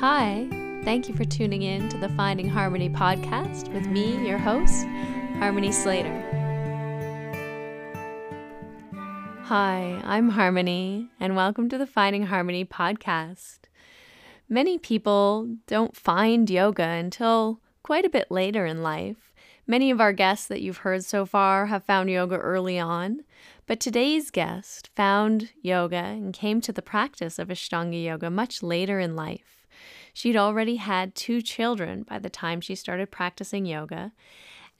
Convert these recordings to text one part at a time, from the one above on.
Hi, thank you for tuning in to the Finding Harmony podcast with me, your host, Harmony Slater. Hi, I'm Harmony, and welcome to the Finding Harmony podcast. Many people don't find yoga until quite a bit later in life. Many of our guests that you've heard so far have found yoga early on, but today's guest found yoga and came to the practice of Ashtanga yoga much later in life. She'd already had two children by the time she started practicing yoga,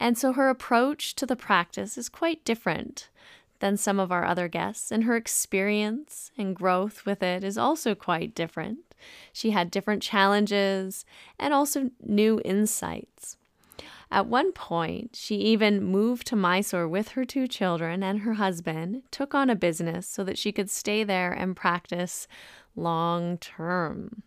and so her approach to the practice is quite different than some of our other guests, and her experience and growth with it is also quite different. She had different challenges and also new insights. At one point, she even moved to Mysore with her two children and her husband, took on a business so that she could stay there and practice long term.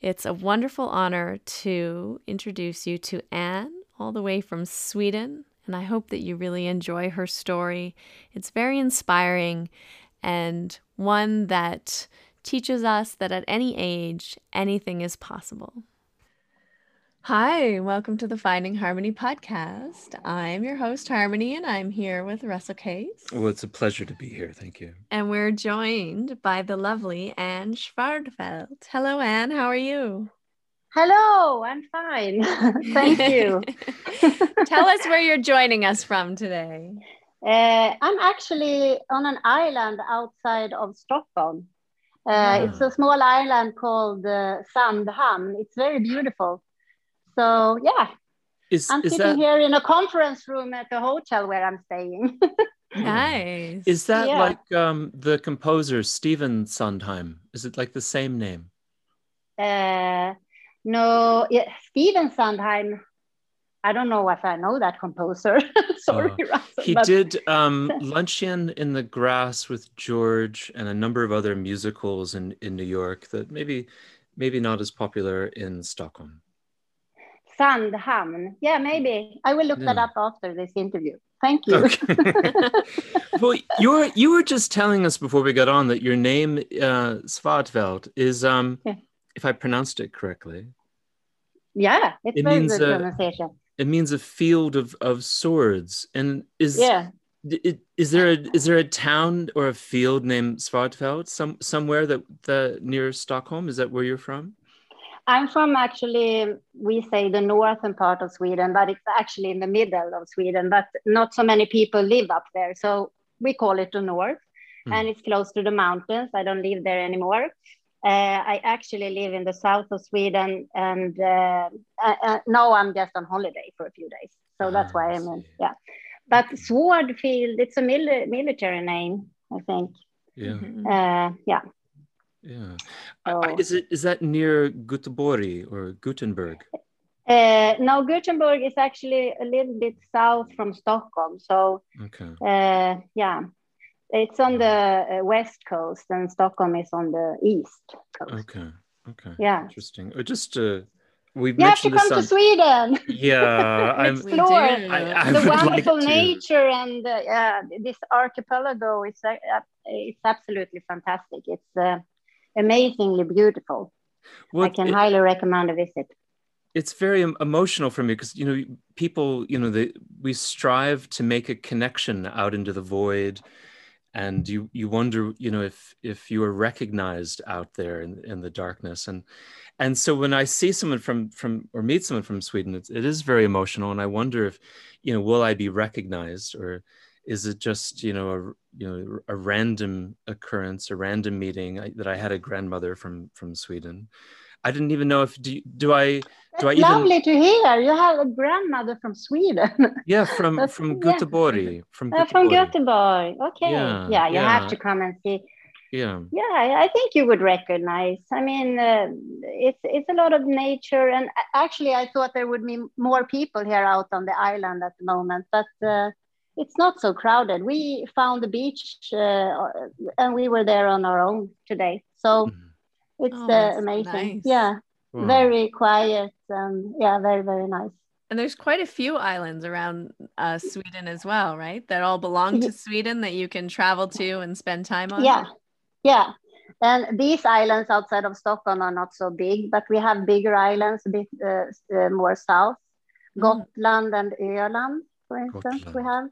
It's a wonderful honor to introduce you to Anne, all the way from Sweden, and I hope that you really enjoy her story. It's very inspiring and one that teaches us that at any age, anything is possible. Hi, welcome to the Finding Harmony podcast. I'm your host, Harmony, and I'm here with Russell Case. Well, it's a pleasure to be here. Thank you. And we're joined by the lovely Anne Schwardfeld. Hello, Anne. How are you? Hello, I'm fine. Thank you. Tell us where you're joining us from today. Uh, I'm actually on an island outside of Stockholm. Uh, It's a small island called uh, Sandhamn. It's very beautiful. So yeah, Is I'm is sitting that here in a conference room at the hotel where I'm staying. Nice. is that Yeah. like um, the composer Stephen Sondheim? Is it like the same name? uh, no, yeah, Stephen Sondheim. I don't know if I know that composer. Sorry, Russell, He but- did um, Luncheon in the Grass with George and a number of other musicals in, in New York that maybe maybe not as popular in Stockholm. Sandhamn. Yeah, maybe. I will look that up after this interview. Thank you. Okay. well, you were you were just telling us before we got on that your name uh, Svartveld is um, Yeah. if I pronounced it correctly, Yeah, it's It very means, good uh, pronunciation. it means a field of, of swords. And is Yeah. It- Is there a is there a town or a field named Svartfeld some somewhere that the near Stockholm? Is that where you're from? I'm from actually, we say the northern part of Sweden, but it's actually in the middle of Sweden, but not so many people live up there. So we call it the north Hmm. and it's close to the mountains. I don't live there anymore. Uh, I actually live in the south of Sweden and uh, uh, uh, now I'm just on holiday for a few days. So that's Ah, why I I'm in, yeah. But Swordfield, it's a mili- military name, I think. Yeah, Mhm. Uh, yeah. Yeah. I- I- Oh. is it is that near Göteborg or Gothenburg? Uh, no, Gothenburg is actually a little bit south from Stockholm. So, Okay. uh, yeah, it's on the uh, west coast, and Stockholm is on the east coast. Okay. Okay. Yeah. Interesting. Or just uh, we You have to come this to. Sweden. Yeah, I'm. Explore. I, I the would like wonderful to. nature and uh, yeah, this archipelago is uh, uh, it's absolutely fantastic. It's uh, amazingly beautiful. Well, I can it- highly recommend a visit. it's very emotional for me because you know people you know they, we strive to make a connection out into the void and you you wonder you know if if you are recognized out there in, in the darkness and and so when i see someone from from or meet someone from sweden it's, it is very emotional and i wonder if you know will i be recognized or is it just you know a you know a random occurrence a random meeting I, that i had a grandmother from from sweden i didn't even know if do, do i That's do I even- lovely to hear. You have a grandmother from Sweden. Yeah, from That's- from yeah. Göteborg. From Uh, from Göteborg. Okay. Yeah, Yeah, you have to come and see. Yeah. Yeah, I- I think you would recognize. I mean, uh, it's it's a lot of nature, and actually, I thought there would be more people here out on the island at the moment, but uh, it's not so crowded. We found the beach, uh, and we were there on our own today, so Mhm. it's Oh, uh, amazing. nice. Yeah, Wow. very quiet and yeah, very very nice. And there's quite a few islands around uh, Sweden as well, right? That all belong to Sweden that you can travel to and spend time on. Yeah, yeah. And these islands outside of Stockholm are not so big, but we have bigger islands a bit uh, uh, more south. Mm. Gotland and Öland, for instance, we Gotland.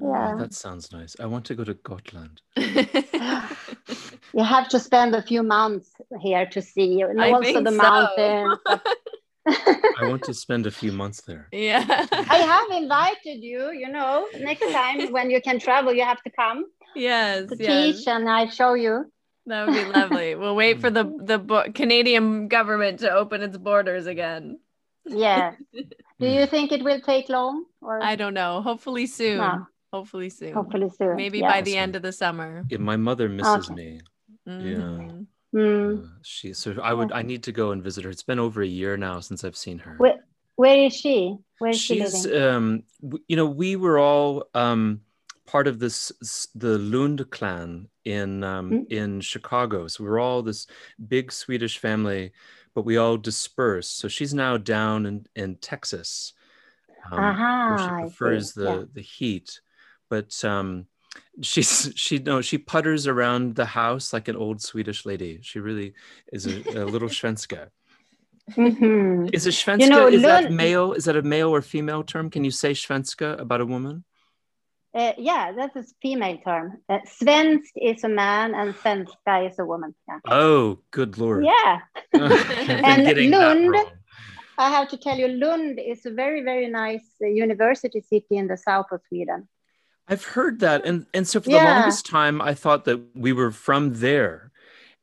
Have. Oh, that sounds nice. I want to go to Gotland. You have to spend a few months here to see, you and I also think the so. mountains. I want to spend a few months there. yeah. I have invited you, you know, next time when you can travel, you have to come yes. to yes. teach and I show you. That would be lovely. We'll wait for the the bo- Canadian government to open its borders again. Yeah. Do you think it will take long? Or I don't know. Hopefully soon. No. Hopefully soon. hopefully soon. Maybe yeah. by the end of the summer. Yeah, my mother misses Okay. me. Mhm. Mm. Uh, she so I would I need to go and visit her. It's been over a year now since I've seen her. Where, where is she? Where is she She's living? um w- you know we were all um part of this the Lund clan in um Mm. in Chicago. So we're all this big Swedish family, but we all dispersed. So she's now down in in Texas. Um, where Aha, she prefers the Yeah. the heat but um she's she no she putters around the house like an old swedish lady she really is a, a little svenska Mhm. is a svenska know, is that male is that a male or female term can you say svenska about a woman Uh, yeah, that's a female term. Uh, svensk is a man and svenska is a woman. Yeah. oh good lord Yeah. And Lund- I have to tell you, Lund is a very, very nice uh, university city in the south of Sweden. I've heard that, and and so for the longest time, I thought that we were from there,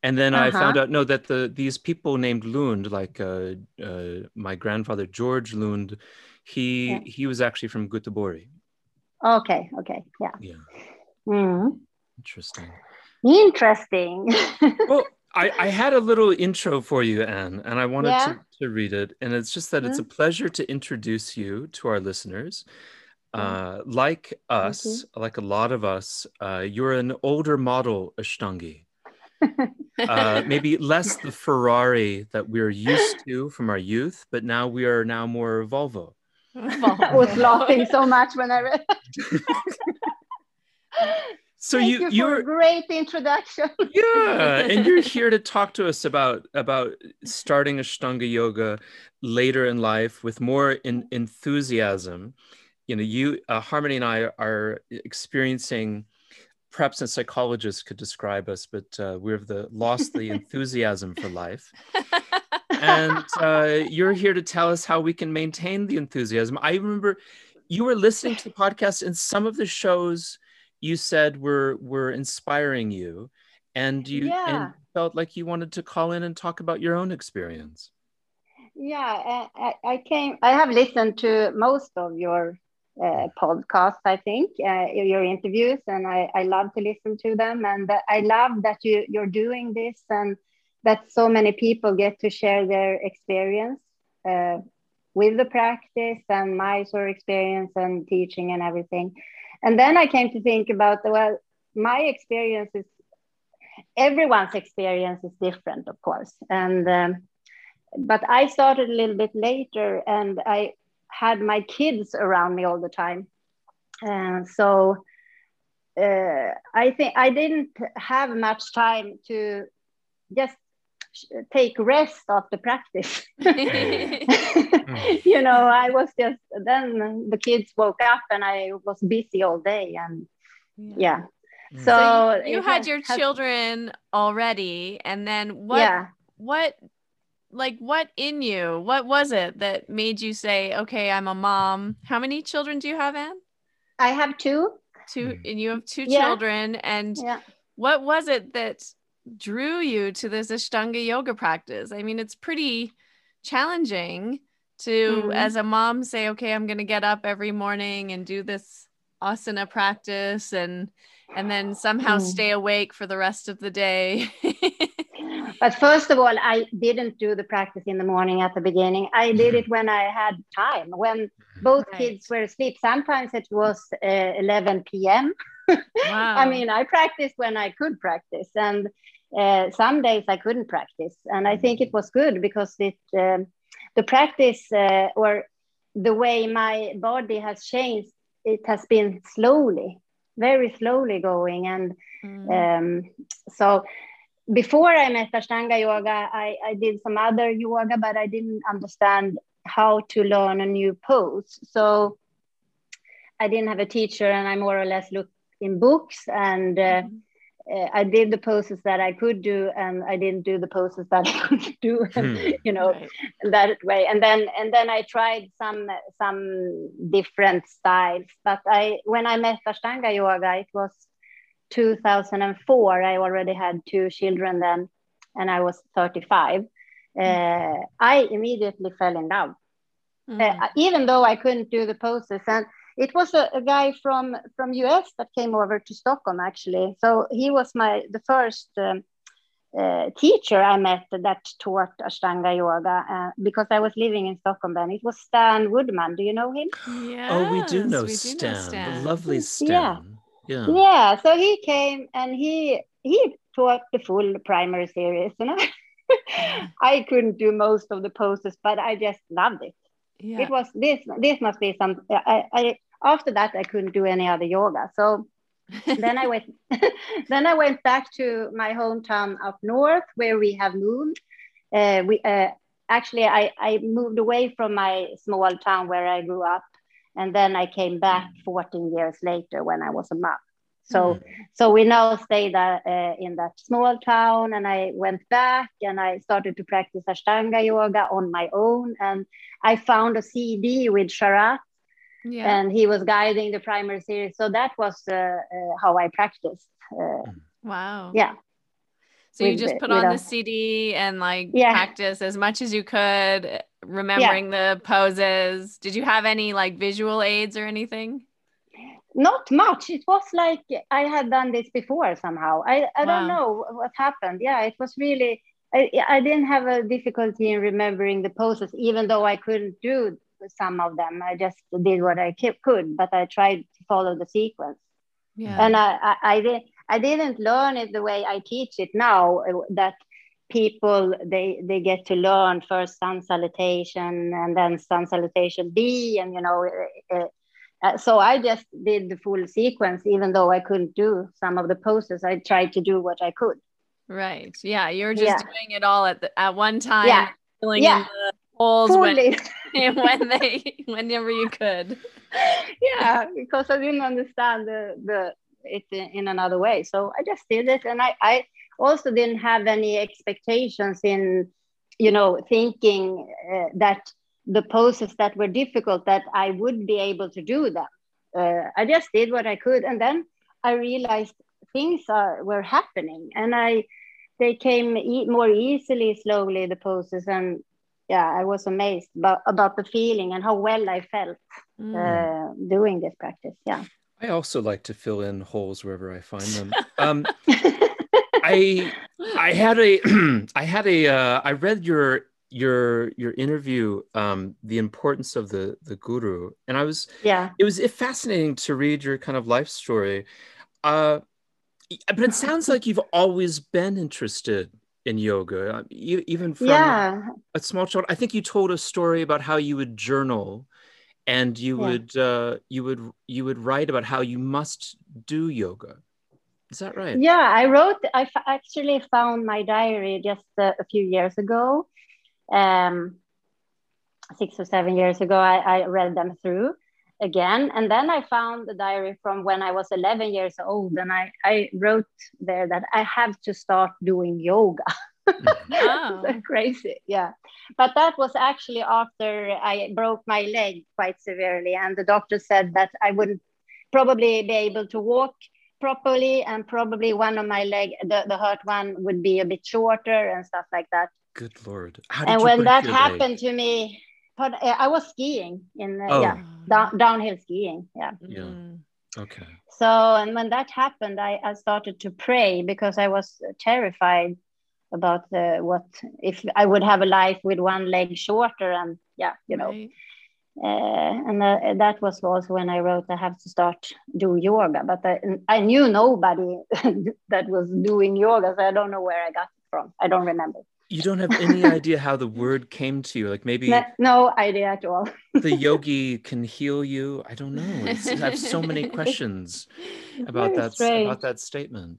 and then I Uh-huh. found out no that the these people named Lund, like uh, uh, my grandfather George Lund, he Yeah. he was actually from Göteborg. Okay, okay, yeah. Yeah, Mm. interesting. Interesting. Well, I, I had a little intro for you, Anne, and I wanted Yeah. to, to read it. And it's just that it's a pleasure to introduce you to our listeners. Uh, like us, like a lot of us, uh, you're an older model Ashtangi. uh, maybe less the Ferrari that we're used to from our youth, but now we are now more Volvo. I was laughing so much when I read. So Thank you, you you're a great introduction. yeah, and you're here to talk to us about about starting Ashtanga yoga later in life with more in, enthusiasm. You know, you uh, Harmony and I are experiencing. Perhaps a psychologist could describe us, but uh, we've the lost the enthusiasm for life. and uh, you're here to tell us how we can maintain the enthusiasm. I remember you were listening to the podcast, and some of the shows you said were were inspiring you, and you Yeah. and felt like you wanted to call in and talk about your own experience. Yeah, I, I- I came. I have listened to most of your uh, podcasts. I think uh, your interviews, and I, I love to listen to them. And I love that you you're doing this, and that so many people get to share their experience uh, with the practice and my sort of experience and teaching and everything. And then I came to think about well, my experience is everyone's experience is different, of course, and. Um, but I started a little bit later and I had my kids around me all the time. And so uh, I think I didn't have much time to just take rest after practice. you know, I was just, then the kids woke up and I was busy all day. And yeah. So, So you, you had your has- children already, and then what? Yeah. What? Like what in you? What was it that made you say, "Okay, I'm a mom"? How many children do you have, Anne? I have two. Two, and you have two Yeah. children. And Yeah. what was it that drew you to this Ashtanga yoga practice? I mean, it's pretty challenging to, Mhm. as a mom, say, "Okay, I'm going to get up every morning and do this asana practice," and and then somehow Mm. stay awake for the rest of the day. But first of all, I didn't do the practice in the morning at the beginning. I did it when I had time, when both Right. kids were asleep. Sometimes it was uh, 11 p.m. wow. I mean, I practiced when I could practice, and uh, some days I couldn't practice. And I think it was good because it um, the practice uh, or the way my body has changed, it has been slowly, very slowly going, and Mm. um, so before I met Ashtanga yoga, I, I did some other yoga, but I didn't understand how to learn a new pose. So I didn't have a teacher, and I more or less looked in books and. Uh, uh, I did the poses that I could do, and I didn't do the poses that I could do, and, hmm. you know, right. that way. And then and then I tried some some different styles. But I when I met Ashtanga yoga, it was 2004. I already had two children then, and I was 35. Uh, I immediately fell in love, mm. uh, even though I couldn't do the poses. And it was a, a, guy from from US that came over to Stockholm actually. So he was my the first um, uh, teacher I met that taught Ashtanga yoga uh, because I was living in Stockholm then. It was Stan Woodman. Do you know him? Yeah. Oh, we do know, we Stan. Do know Stan. The lovely Stan. Yeah. Yeah. Yeah. So he came and he he taught the full primary series, and I, I couldn't do most of the poses, but I just loved it yeah. it was this this must be some I, I after that i couldn't do any other yoga so then i went then i went back to my hometown up north where we have moved uh, we uh, actually I, I moved away from my small town where i grew up and then i came back 14 years later when i was a mom so, mm. so we now stay that, uh, in that small town, and I went back and I started to practice Ashtanga yoga on my own. And I found a CD with Sharath, yeah. and he was guiding the primary series. So that was uh, uh, how I practiced. Uh, wow. Yeah. So you just put on the CD and like yeah. practice as much as you could, eh, remembering yeah. the poses. Did you have any like visual aids or anything? not much it was like i had done this before somehow i, I wow. don't know what happened yeah it was really I, I didn't have a difficulty in remembering the poses even though i couldn't do some of them i just did what i could but i tried to follow the sequence yeah. and I, I, I did i didn't learn it the way i teach it now uh, that people they they get to learn first sun salutation and then sun salutation b and you know uh, uh so I just did the full sequence, even though I couldn't do some of the poses. I tried to do what I could. Right. Yeah. you're just yeah. doing it all at the, at one time, yeah. filling yeah. in the holes when, when they whenever you could. Yeah, because I didn't understand the the it in another way. So I just did it, and I I also didn't have any expectations in you know thinking uh, that the poses that were difficult that I would be able to do them. Uh, I just did what I could, and then I realized things are, were happening, and I they came e- more easily, slowly the poses, and yeah, I was amazed about, about the feeling and how well I felt mm. uh, doing this practice. Yeah. I also like to fill in holes wherever I find them. Um, I I had a I had a uh, I read your your your interview um the importance of the the guru and i was yeah it was fascinating to read your kind of life story uh but it sounds like you've always been interested in yoga uh, even from yeah. a small child i think you told a story about how you would journal and you yeah. would uh you would you would write about how you must do yoga is that right yeah i wrote I actually found my diary just uh, a few years ago um, six or seven years ago, I, I, read them through again. And then I found the diary from when I was 11 years old. And I, I wrote there that I have to start doing yoga. Oh. so crazy. Yeah. But that was actually after I broke my leg quite severely. And the doctor said that I wouldn't probably be able to walk properly and probably one of my leg the, the hurt one would be a bit shorter and stuff like that Good lord! and when that happened leg? to me, but uh, I was skiing in uh, oh. yeah down, downhill skiing. Yeah. Yeah. Mm. Okay. So and when that happened, I, I started to pray because I was terrified about the, what if I would have a life with one leg shorter and yeah, you know. Right. Uh, and uh, that was also when I wrote I have to start do yoga, but I, I knew nobody that was doing yoga, so I don't know where I got it from. I don't remember you don't have any idea how the word came to you like maybe no, no idea at all the yogi can heal you i don't know it's, i have so many questions about that strange. about that statement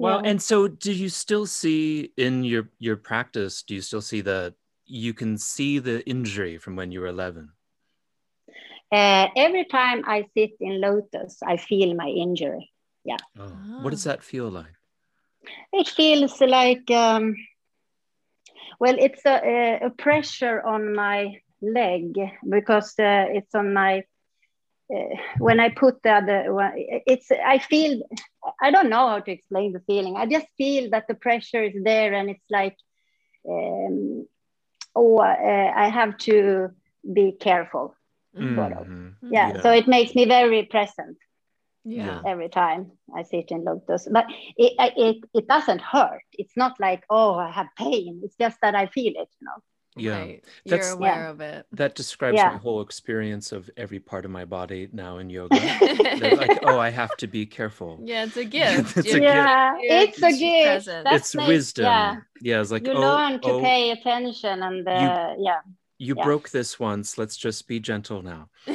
Well, Yeah. and so do you still see in your your practice? Do you still see that you can see the injury from when you were eleven? Uh, every time I sit in lotus, I feel my injury. Yeah. Oh, what does that feel like? It feels like, um, well, it's a, a, a pressure on my leg because uh, it's on my. Uh, when I put the other, one- it's I feel I don't know how to explain the feeling. I just feel that the pressure is there, and it's like, um, oh, uh, I have to be careful. Sort of. Yeah, Yeah. so it makes me very present Yeah. every time I sit in lotus. But it, it it doesn't hurt. It's not like oh I have pain. It's just that I feel it. You know. Yeah, Right. That's- You're aware of it. that describes Yeah. my whole experience of every part of my body now in yoga. Like, oh, I have to be careful. Yeah, it's a gift. It's a gift. yeah, it's a gift. present. That it's makes- wisdom. Yeah, Yeah, it's like you oh, learn to oh, pay attention, and uh, yeah, you yeah. broke this once. Let's just be gentle now.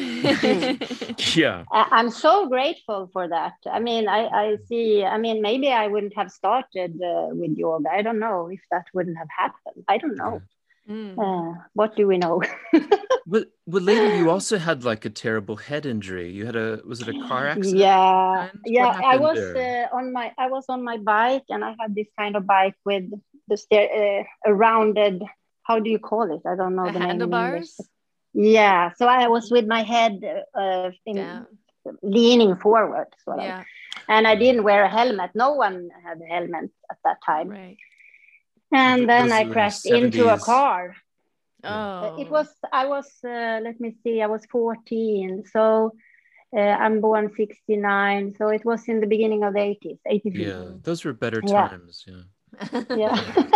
Yeah. I, I'm so grateful for that. I mean, I I see. I mean, maybe I wouldn't have started uh, with yoga. I don't know if that wouldn't have happened. I don't know. Mm. Uh, what do we know? But, but later you also had like a terrible head injury. You had a was it a car accident? Yeah, And yeah. I was uh, on my I was on my bike, and I had this kind of bike with the stair, uh, a rounded. How do you call it? I don't know The the, name. handlebars? Yeah, so I was with my head uh, in, Down. leaning forward, sort of, Yeah. and I didn't wear a helmet. No one had a helmet at that time, Right. And then I are the crashed into a car. Oh. It was I was uh, let me see I was 14 so uh, I'm born 69 so it was in the beginning of the 80s 83 Yeah, those were better Yeah. times. Yeah. yeah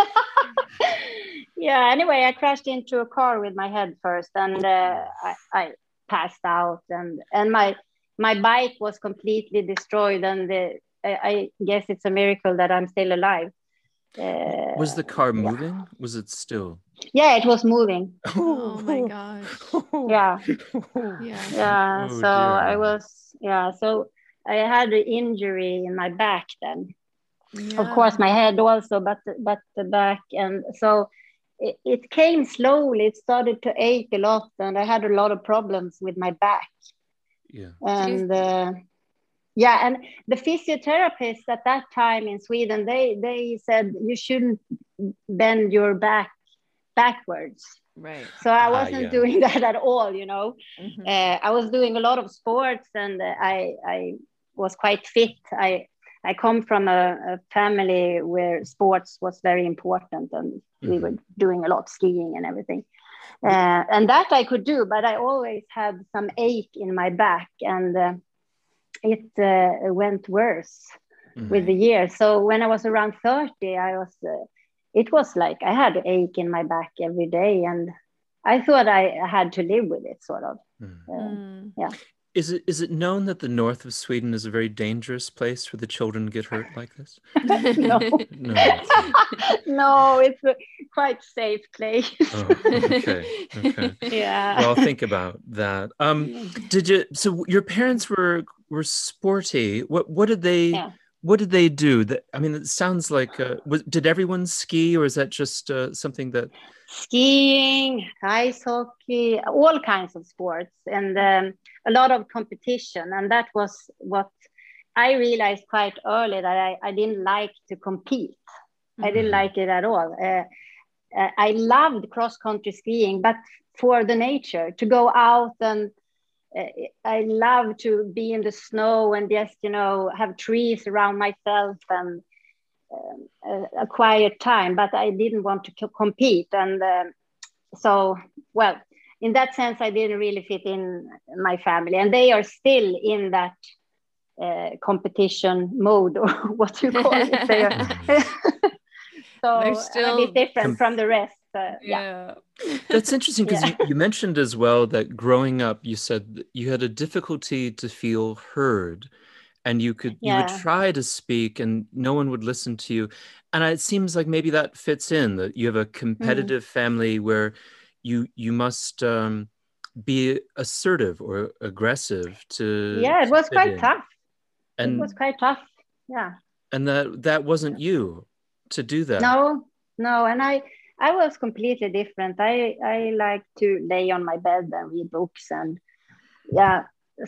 yeah anyway I crashed into a car with my head first and uh, I, I passed out and and my my bike was completely destroyed and the, I, I guess it's a miracle that I'm still alive uh, Was the car yeah. moving? Was it still? yeah it was moving oh my gosh. yeah Yeah. yeah Oh, so i was yeah so i had an injury in my back then Yeah. of course my head also but but the back and so it, it came slowly it started to ache a lot and i had a lot of problems with my back Yeah. and uh, yeah and the physiotherapists at that time in sweden they they said you shouldn't bend your back backwards Right. so i Ah, wasn't yeah. doing that at all you know Mhm. uh, I was doing a lot of sports and uh, I, I was quite fit. I, I come from a, a family where sports was very important and we Mhm. were doing a lot skiing and everything. Uh, and that I could do, but I always had some ache in my back and uh, it uh, went worse Mhm. with the years. So when I was around 30, I was, uh, it was like I had an ache in my back every day and I thought I had to live with it sort of. Mhm. Mm. Uh, Is it is it known that the north of Sweden is a very dangerous place where the children get hurt like this? no. No. no, it's a quite safe place. Oh, okay. Okay. yeah. Well, I'll think about that. Um, did you? So your parents were were sporty. What what did they? Yeah. What did they do? That I mean, it sounds like. Uh, was, did everyone ski, or is that just uh, something that? Skiing, ice hockey, all kinds of sports, and um, a lot of competition. And that was what I realized quite early that I, I didn't like to compete. I didn't Mhm. like it at all. Uh, uh, I loved cross country skiing, but for the nature, to go out and I love to be in the snow and just, you know, have trees around myself and um, a, a quiet time, but I didn't want to compete. And um, so, well, in that sense, I didn't really fit in my family, and they are still in that uh, competition mode, or what you call it. so They're still- bit different Com- from the rest. Uh, yeah. Yeah. That's interesting because Yeah. you, you mentioned as well that growing up, you said you had a difficulty to feel heard, and you could you would try to speak, and no one would listen to you. And it seems like maybe that fits in that you have a competitive family where you you must um, be assertive or aggressive to yeah, it was quite in. tough. And it was quite tough. Yeah. and that that wasn't you to do that. No, no, and I I was completely different. I I like to lay on my bed and read books and yeah.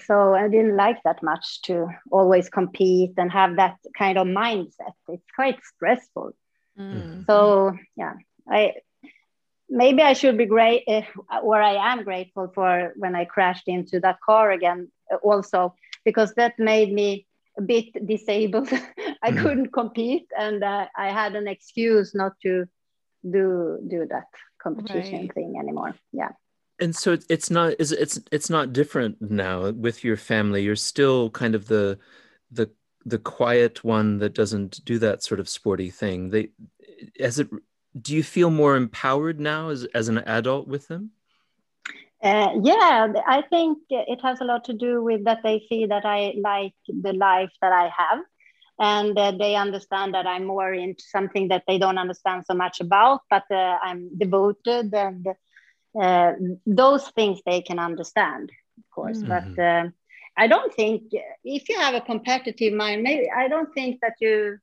So I didn't like that much to always compete and have that kind of mindset. It's quite stressful. Mm. So yeah, I maybe I should be great, uh, or I am grateful for when I crashed into that car again, uh, also because that made me a bit disabled. I mm. couldn't compete, and uh, I had an excuse not to do do that competition right. thing anymore. Yeah. And so it's not is it's it's not different now with your family. You're still kind of the the the quiet one that doesn't do that sort of sporty thing. They as it do you feel more empowered now as as an adult with them? Uh, yeah, I think it has a lot to do with that they see that I like the life that I have and uh, they understand that I'm more into something that they don't understand so much about, but uh, I'm devoted and uh, those things they can understand, of course. Mm-hmm. But uh, I don't think if you have a competitive mind, maybe I don't think that you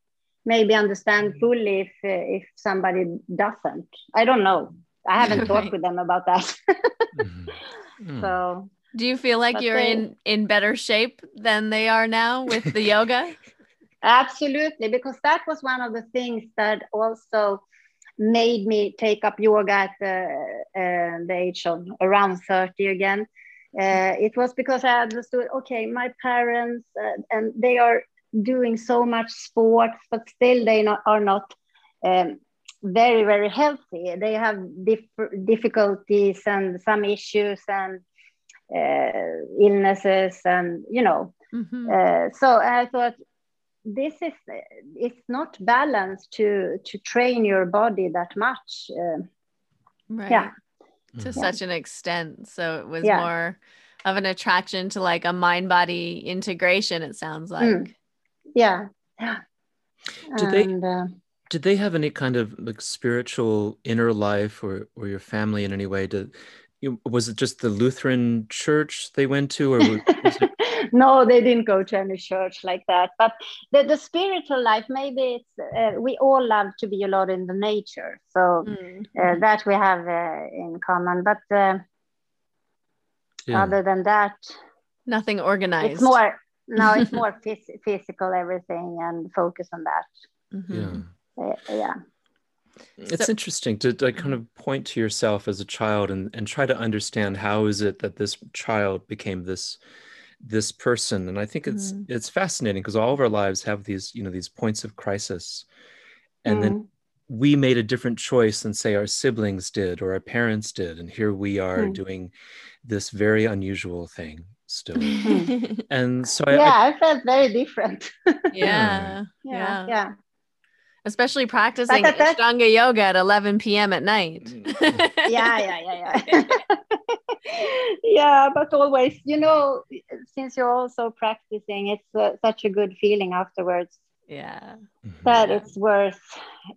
maybe understand fully if if somebody doesn't. I don't know. I haven't talked with them about that. mm-hmm. So. Do you feel like you're they, in in better shape than they are now with the yoga? Absolutely, because that was one of the things that also made me take up yoga at the, uh, the age of around 30 again. Uh, it was because I understood, okay, my parents, uh, and they are doing so much sports, but still they not, are not um, very, very healthy. They have dif- difficulties and some issues and uh, illnesses, and you know. Mm-hmm. Uh, so I thought, this is it's not balanced to to train your body that much uh, right yeah to yeah. such an extent so it was yeah. more of an attraction to like a mind body integration it sounds like mm. yeah yeah did and, they uh, did they have any kind of like spiritual inner life or or your family in any way did was it just the lutheran church they went to or was, was it no, they didn't go to any church like that. But the, the spiritual life, maybe it's uh, we all love to be a lot in the nature, so mm. uh, that we have uh, in common. But uh, yeah. other than that, nothing organized. It's more no, it's more phys- physical everything and focus on that. Mm-hmm. Yeah. Uh, yeah. It's so, interesting to, to, kind of point to yourself as a child and, and try to understand how is it that this child became this this person. And i think it's mm. it's fascinating because all of our lives have these you know these points of crisis. And mm. then we made a different choice than say our siblings did or our parents did. And here we are mm. doing this very unusual thing still. And so I, yeah I, I, felt very different. Yeah. yeah. Yeah, yeah. Especially practicing Ashtanga yoga at 11 p.m. at night. Mm. yeah, yeah, yeah, yeah. yeah, but always, you know, since you're also practicing, it's uh, such a good feeling afterwards. Yeah. Mm-hmm. That it's worth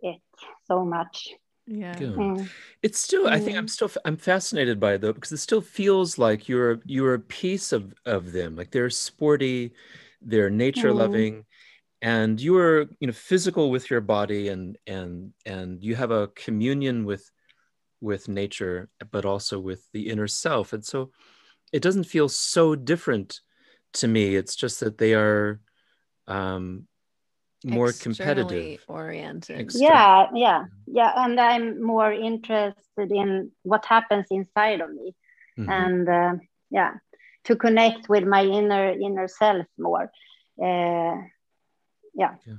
it so much. Yeah. Mm. It's still, I think I'm mm. still, I'm fascinated by it though, because it still feels like you're, you're a piece of, of them. Like they're sporty, they're nature mm. Loving, and you are, you know, physical with your body and, and, and you have a communion with, with nature, but also with the inner self. And so it doesn't feel so different to me. It's just that they are um, more competitive oriented. Yeah, yeah, yeah. And I'm more interested in what happens inside of me. Mm-hmm. And uh, yeah, to connect with my inner inner self more. Uh, yeah. yeah.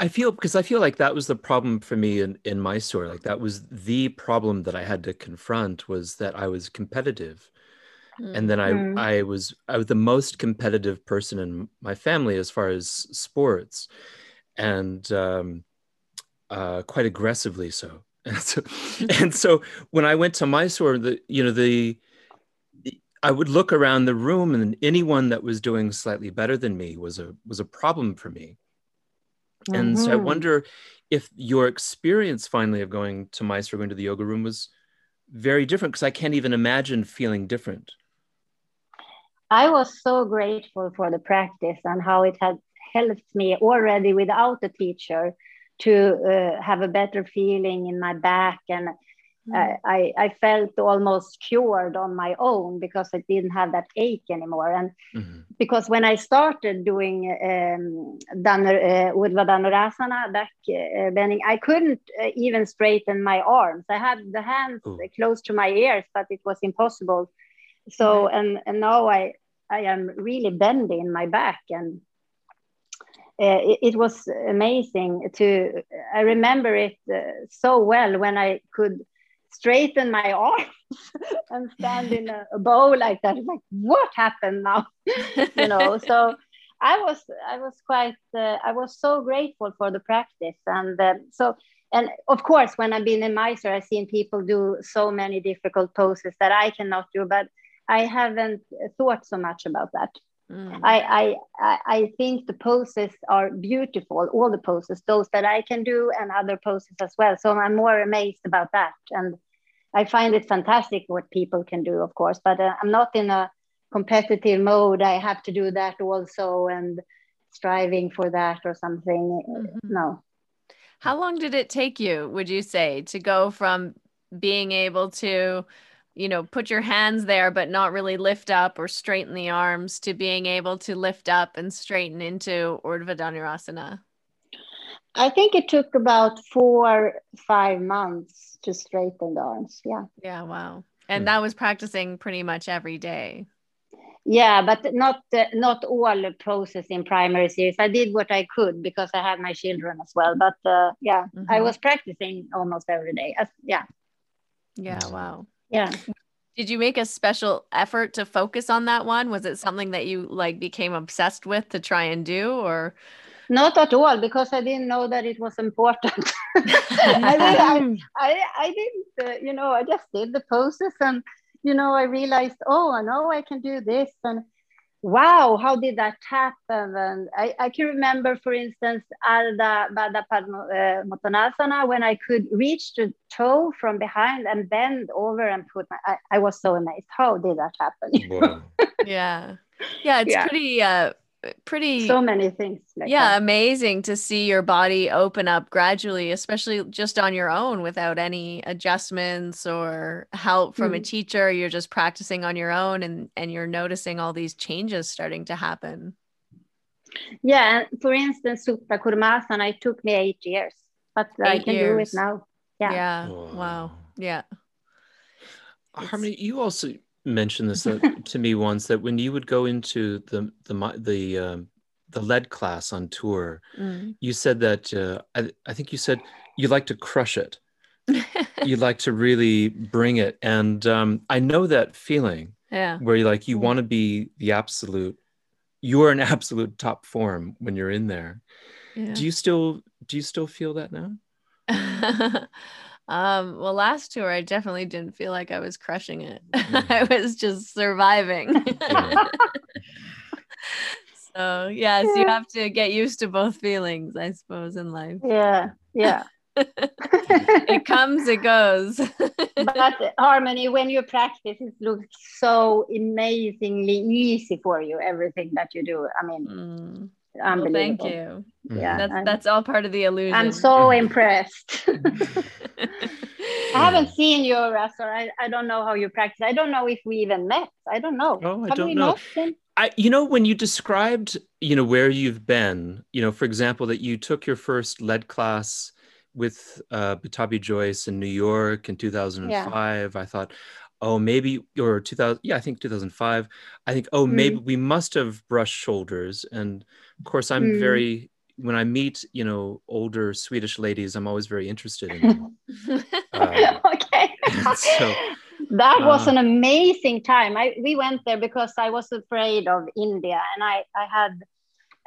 I feel because I feel like that was the problem for me in, in my story. Like that was the problem that I had to confront was that I was competitive. Mm. And then I mm. I was I was the most competitive person in my family as far as sports and um, uh, quite aggressively so. And so and so when I went to Mysore, the you know the I would look around the room and anyone that was doing slightly better than me was a was a problem for me and mm-hmm. so I mm-hmm. wonder if your experience finally of going to Mysore, going to the yoga room was very different because I can't even imagine feeling different. I was so grateful for the practice and how it had helped me already without a teacher to uh, have a better feeling in my back and Mm. I, I felt almost cured on my own because I didn't have that ache anymore. And mm-hmm. because when I started doing um, Dhanur, uh, Urdhva Dhanurasana, back uh, bending, I couldn't uh, even straighten my arms. I had the hands Ooh. close to my ears, but it was impossible. So, and, and now I, I am really bending in my back and uh, it, it, was amazing to i remember it uh, so well when i could straighten my arms and stand in a, a bow like that. Like, what happened now? you know, so I was, I was quite, uh, I was so grateful for the practice. And uh, so, and of course, when I've been in Mysore, I've seen people do so many difficult poses that I cannot do, but I haven't thought so much about that. Mm. I, I I think the poses are beautiful, all the poses, those that I can do and other poses as well. So I'm more amazed about that. And I find it fantastic what people can do, of course, but uh, I'm not in a competitive mode. I have to do that also and striving for that or something. Mm-hmm. No. How long did it take you, would you say, to go from being able to, you know, put your hands there but not really lift up or straighten the arms to being able to lift up and straighten into Urdhva Dhanurasana? I think it took about four, five months to straighten the arms. Yeah. Yeah. Wow. And hmm. that was practicing pretty much every day. Yeah, but not uh, not all the process in primary series. I did what I could because I had my children as well. But uh, yeah, mm-hmm. I was practicing almost every day. As, yeah. Yeah. Wow. Yeah. Did you make a special effort to focus on that one? Was it something that you like became obsessed with to try and do, or? Not at all, because I didn't know that it was important. I, I, I, I, didn't, uh, you know, I just did the poses and, you know, I realized, oh, I know I can do this. And wow, how did that happen? And I, I can remember, for instance, Ardha Baddha Padmottanasana, uh, when I could reach the toe from behind and bend over and put my, I, I was so amazed. How did that happen? yeah. Yeah, it's yeah. pretty uh pretty so many things like yeah that. amazing to see your body open up gradually especially just on your own without any adjustments or help from mm. a teacher. You're just practicing on your own and and you're noticing all these changes starting to happen. Yeah for instance supta kurmasana it took me eight years but eight i can years. do it now. Yeah. Yeah. Wow. Yeah. Harmony you also mentioned this uh, to me once that when you would go into the the the um, the lead class on tour, mm. you said that uh, I, I think you said you like to crush it. you like to really bring it, and um, I know that feeling. Yeah. Where you like you want to be the absolute. You are an absolute top form when you're in there. Yeah. Do you still do you still feel that now? Um, well, last tour, I definitely didn't feel like I was crushing it. Mm. I was just surviving. so, yes, yeah. you have to get used to both feelings, I suppose, in life. Yeah, yeah. it comes, it goes. but harmony, when you practice, it looks so amazingly easy for you. Everything that you do. I mean, mm. Well, thank you. Yeah, that's that's all part of the illusion. I'm so impressed. I haven't seen you, Russell. I, I don't know how you practice. I don't know if we even met. I don't know. Oh, I Have don't know. I, you know, when you described, you know, where you've been, you know, for example, that you took your first lead class with uh, Pattabhi Jois in New York in 2005, yeah. I thought, oh, maybe, or 2000, yeah, I think 2005. I think, oh, mm. maybe we must have brushed shoulders. And of course, I'm mm. very when I meet, you know, older Swedish ladies, I'm always very interested in them. uh, okay. so, that uh, was an amazing time. I we went there because I was afraid of India, and I I had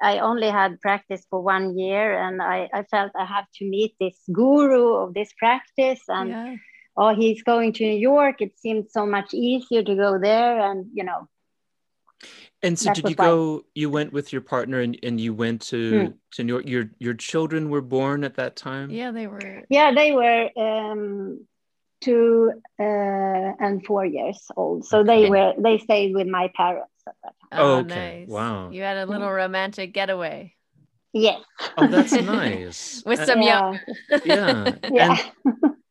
I only had practice for one year, and I I felt I have to meet this guru of this practice, and yeah. Oh, he's going to New York. It seemed so much easier to go there, and you know, and so did you go you went with your partner and, and you went to mm. to New York. Your your children were born at that time? Yeah, they were. Yeah, they were um two uh, and four years old. So okay. they were they stayed with my parents at that time. Oh, okay. Nice. Wow. You had a little romantic getaway. Yes. Oh, that's nice. With Uh, some yeah. yoga. yeah. Yeah.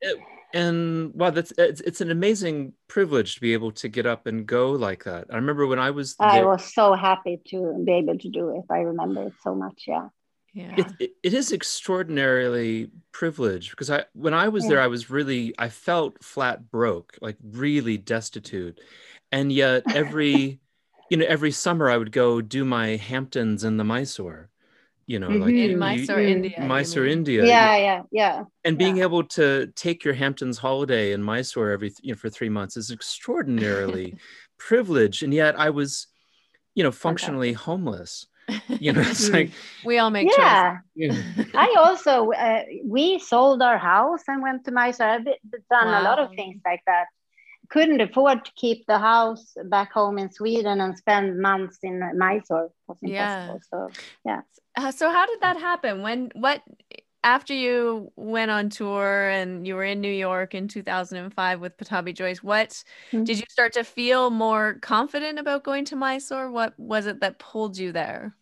And, and wow, that's it's, it's an amazing privilege to be able to get up and go like that. I remember when I was I there, was so happy to be able to do it. I remember it so much. Yeah. Yeah. it, it, it is extraordinarily privileged because I when I was there I was really I felt flat broke like really destitute and yet every you know every summer I would go do my Hamptons in the Mysore you know like Mhm. you- In Mysore, Mhm. India. Mysore. India Yeah. Yeah. Yeah. and being Yeah. able to take your Hamptons holiday in Mysore every you know for 3 months is extraordinarily privileged and yet I was you know functionally homeless you know it's like we all make Yeah. you know, I also uh, we sold our house and went to Mysore. I've been- done a lot of things like that. Couldn't afford to keep the house back home in Sweden and spend months in Mysore. Was Yeah. So Uh, so how did that happen? When what after you went on tour and you were in New York in 2005 with Pattabhi Jois, what Mhm. did you start to feel more confident about going to Mysore? What was it that pulled you there?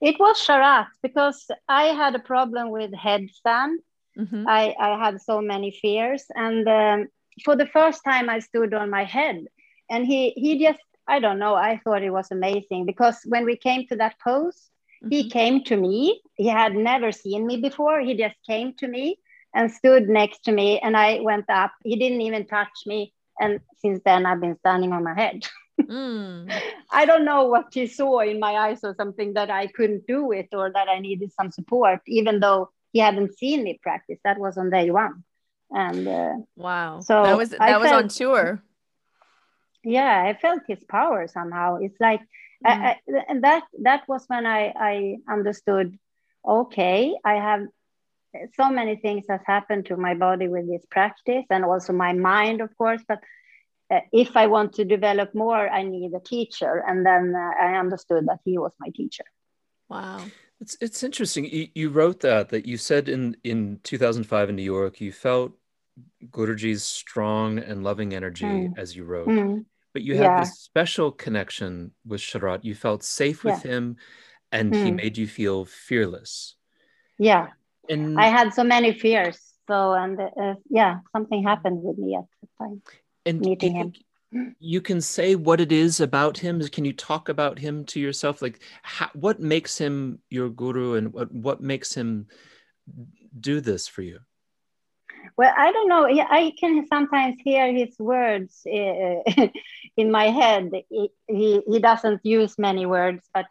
it was Sharath because I had a problem with headstand. Mhm. I, I had so many fears. And um, for the first time, I stood on my head. And he, he just, I don't know, I thought it was amazing because when we came to that pose, he Mhm. came to me. He had never seen me before. He just came to me and stood next to me. And I went up. He didn't even touch me. And since then, I've been standing on my head. Mm. I don't know what he saw in my eyes or something that I couldn't do it or that I needed some support, even though he hadn't seen me practice. That was on day one. And uh, Wow. So that was I that was on tour. yeah, I felt his power somehow. It's like, I, I, and that that was when I, I understood, okay, I have so many things has happened to my body with this practice and also my mind, of course, but uh, if I want to develop more, I need a teacher. And then uh, I understood that he was my teacher. Wow. It's it's interesting. You, you wrote that that you said in in 2005 in New York you felt Guruji's strong and loving energy Mm. as you wrote, Mm. but you had Yeah. this special connection with Sharath. You felt safe with him, and he Mm. made you feel fearless. Yeah, And I had so many fears. So, and uh, yeah, something happened with me at the time. and you meeting him. you can say what it is about him. Can you talk about him to yourself? Like, how, what makes him your guru, and what what makes him do this for you? Well, I don't know. I can sometimes hear his words uh, in my head. He, he, doesn't use many words, but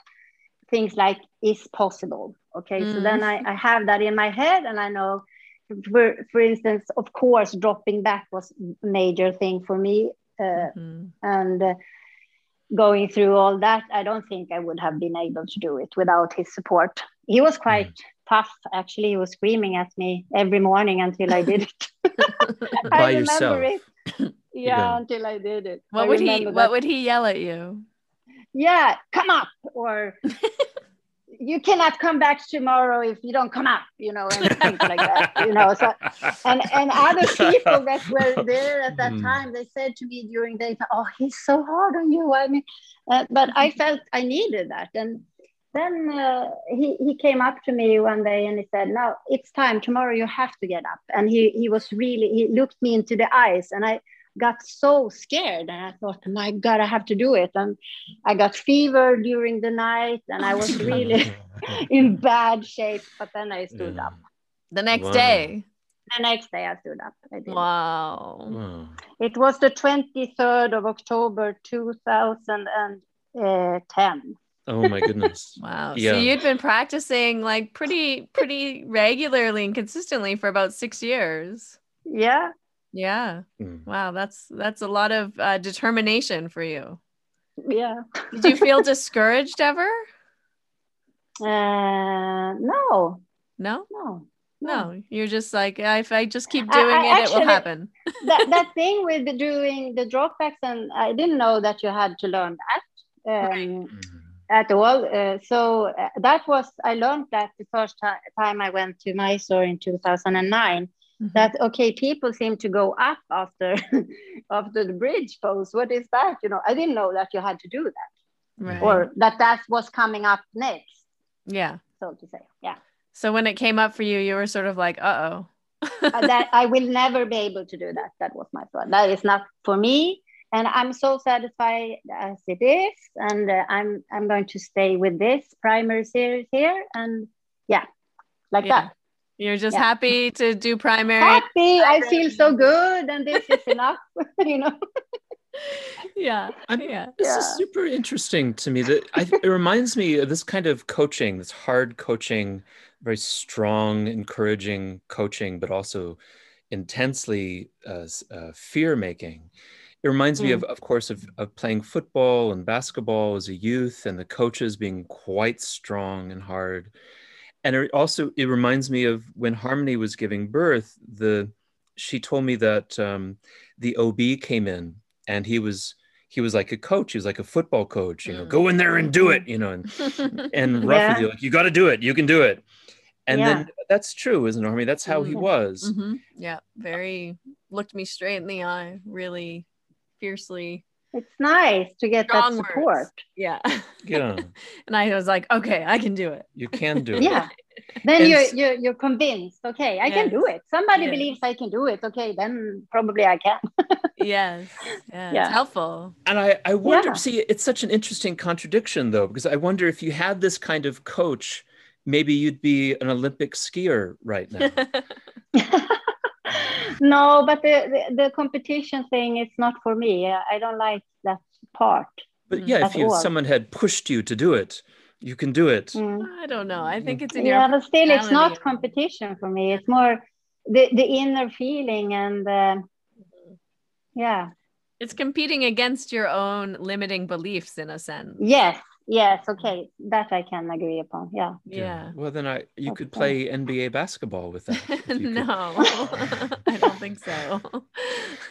things like is possible. Okay, so Mm. then I, I have that in my head, and I know, for, for instance, of course, dropping back was a major thing for me. Uh, Mhm. and uh, going through all that, I don't think I would have been able to do it without his support. He was quite tough, actually. He was screaming at me every morning until I did it. I By remember yourself. it. Yeah, Yeah. until I did it. What I would he remember what that. would he yell at you? Yeah, come up, or you cannot come back tomorrow if you don't come up, you know, and things like that, you know. So and and other people that were there at that Mm. time they said to me during the oh he's so hard on you i mean uh, but i felt i needed that and then uh, he, he came up to me one day and he said no it's time tomorrow you have to get up and he, he was really he looked me into the eyes and i got so scared and i thought my god i have to do it and i got fever during the night and i was really in bad shape but then i stood Yeah. up The next Wow. day. the next day i stood up I did. Wow. Wow. It was the 23rd of October 2010. Oh my goodness. Wow. Yeah. So you'd been practicing like pretty pretty regularly and consistently for about 6 years. Yeah. Yeah. Mm. Wow, that's that's a lot of uh, determination for you. Yeah. Did you feel discouraged ever? Uh, no, No? no, No, you're just like if I just keep doing I it, it actually- will happen. that, that thing with doing the dropbacks, and I didn't know that you had to learn that um, Mhm. At all. Uh, so uh, that was, I learned that the first time I went to Mysore in 2009. Mhm. that okay people seem to go up after after the bridge pose what is that you know i didn't know that you had to do that right. or that that was coming up next yeah. so to say. Yeah. So when it came up for you, you were sort of like, uh oh. that I will never be able to do that. That was my thought. That is not for me, and I'm so satisfied as it is, and uh, I'm I'm going to stay with this primary series here, and yeah, like yeah. that. You're just yeah. happy to do primary. Happy. I feel so good, and this is enough. you know. yeah. I'm, yeah. This yeah. is super interesting to me. That I, it reminds me of this kind of coaching, this hard coaching, very strong, encouraging coaching, but also intensely uh, uh, fear making. It reminds mm. me of, of course, of, of playing football and basketball as a youth, and the coaches being quite strong and hard. And it also it reminds me of when Harmony was giving birth. The she told me that um, the OB came in and he was he was like a coach. He was like a football coach. You know, mm. go in there and do it. You know, and and roughly yeah. like, you got to do it. You can do it. And yeah. then that's true, isn't it? I mean, that's how he mm-hmm. was. Mm-hmm. Yeah, very looked me straight in the eye, really fiercely. It's nice to get that support. Words. Yeah. Yeah. and I was like, okay, I can do it. You can do it. Yeah then you're, you're you're convinced okay i yes. can do it somebody yes. believes i can do it okay then probably i can yes yeah, yeah. it's helpful and i i wonder yeah. see it's such an interesting contradiction though because i wonder if you had this kind of coach maybe you'd be an olympic skier right now no but the, the, the competition thing is not for me. I don't like that part but yeah if you, someone had pushed you to do it you can do it. Mm. i don't know. I think it's in yeah but still it's not competition for me. It's more the the inner feeling and uh, yeah. It's competing against your own limiting beliefs in a sense. Yes yes okay that i can agree upon yeah yeah, yeah. well then i you okay. could play nba basketball with that no i don't think so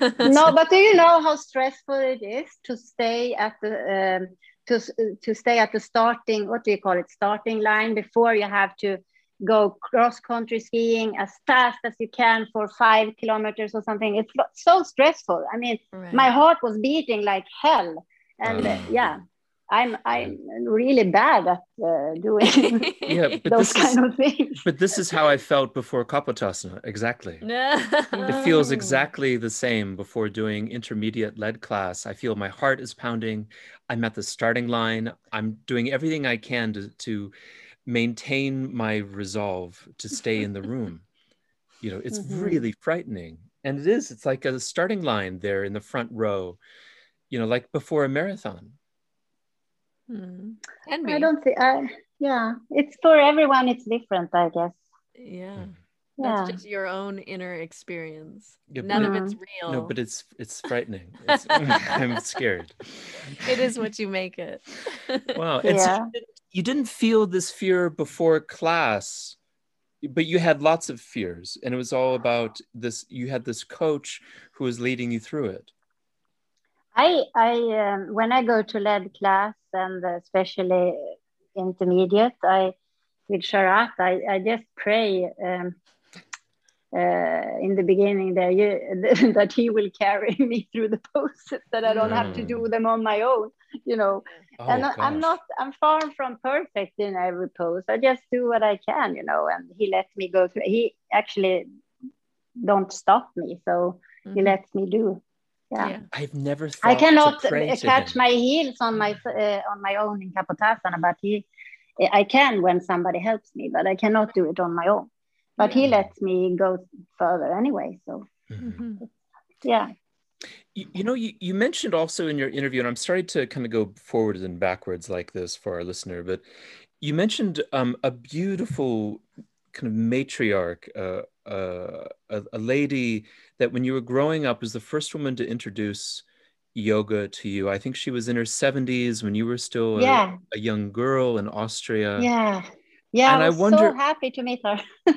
no but do you know how stressful it is to stay at the um, to, to stay at the starting, what do you call it, starting line before you have to go cross country skiing as fast as you can for five kilometers or something. It's so stressful. I mean, right. my heart was beating like hell. And uh, yeah, I'm I'm really bad at uh, doing yeah, those kind is, of things. But this is how I felt before Kapotasana. Exactly. it feels exactly the same before doing intermediate lead class. I feel my heart is pounding. I'm at the starting line. I'm doing everything I can to, to maintain my resolve to stay in the room. You know, it's mm-hmm. really frightening. And it is, it's like a starting line there in the front row, you know, like before a marathon Hmm. I don't think. I, yeah, it's for everyone. It's different, I guess. Yeah. Hmm. That's just your own inner experience. Yeah, None of it's real. No, but it's it's frightening. It's, I'm scared. It is what you make it. wow. And yeah. so you, didn't, you didn't feel this fear before class, but you had lots of fears, and it was all about this. You had this coach who was leading you through it. I, I um, when I go to lead class and especially intermediate, I with Sharath, I, I just pray um, uh, in the beginning there you, that he will carry me through the poses that I don't mm. have to do mm. them on my own, you know. Oh, and gosh. I'm not, I'm far from perfect in every pose. I just do what I can, you know. And he lets me go through. He actually don't stop me, so mm-hmm. he lets me do yeah. yeah. I've never. I cannot catch my heels on my uh, on my own in Kapotasana, but he, I can when somebody helps me, but I cannot do it on my own. But yeah. he lets me go further anyway. So, mm-hmm. yeah. You, you, know, you, you mentioned also in your interview, and I'm sorry to kind of go forwards and backwards like this for our listener, but you mentioned um, a beautiful kind of matriarch, uh, uh, a, a, lady that when you were growing up was the first woman to introduce yoga to you. I think she was in her 70s when you were still a, yeah. a young girl in Austria. Yeah. Yeah, and I, was I wonder, so happy to meet her.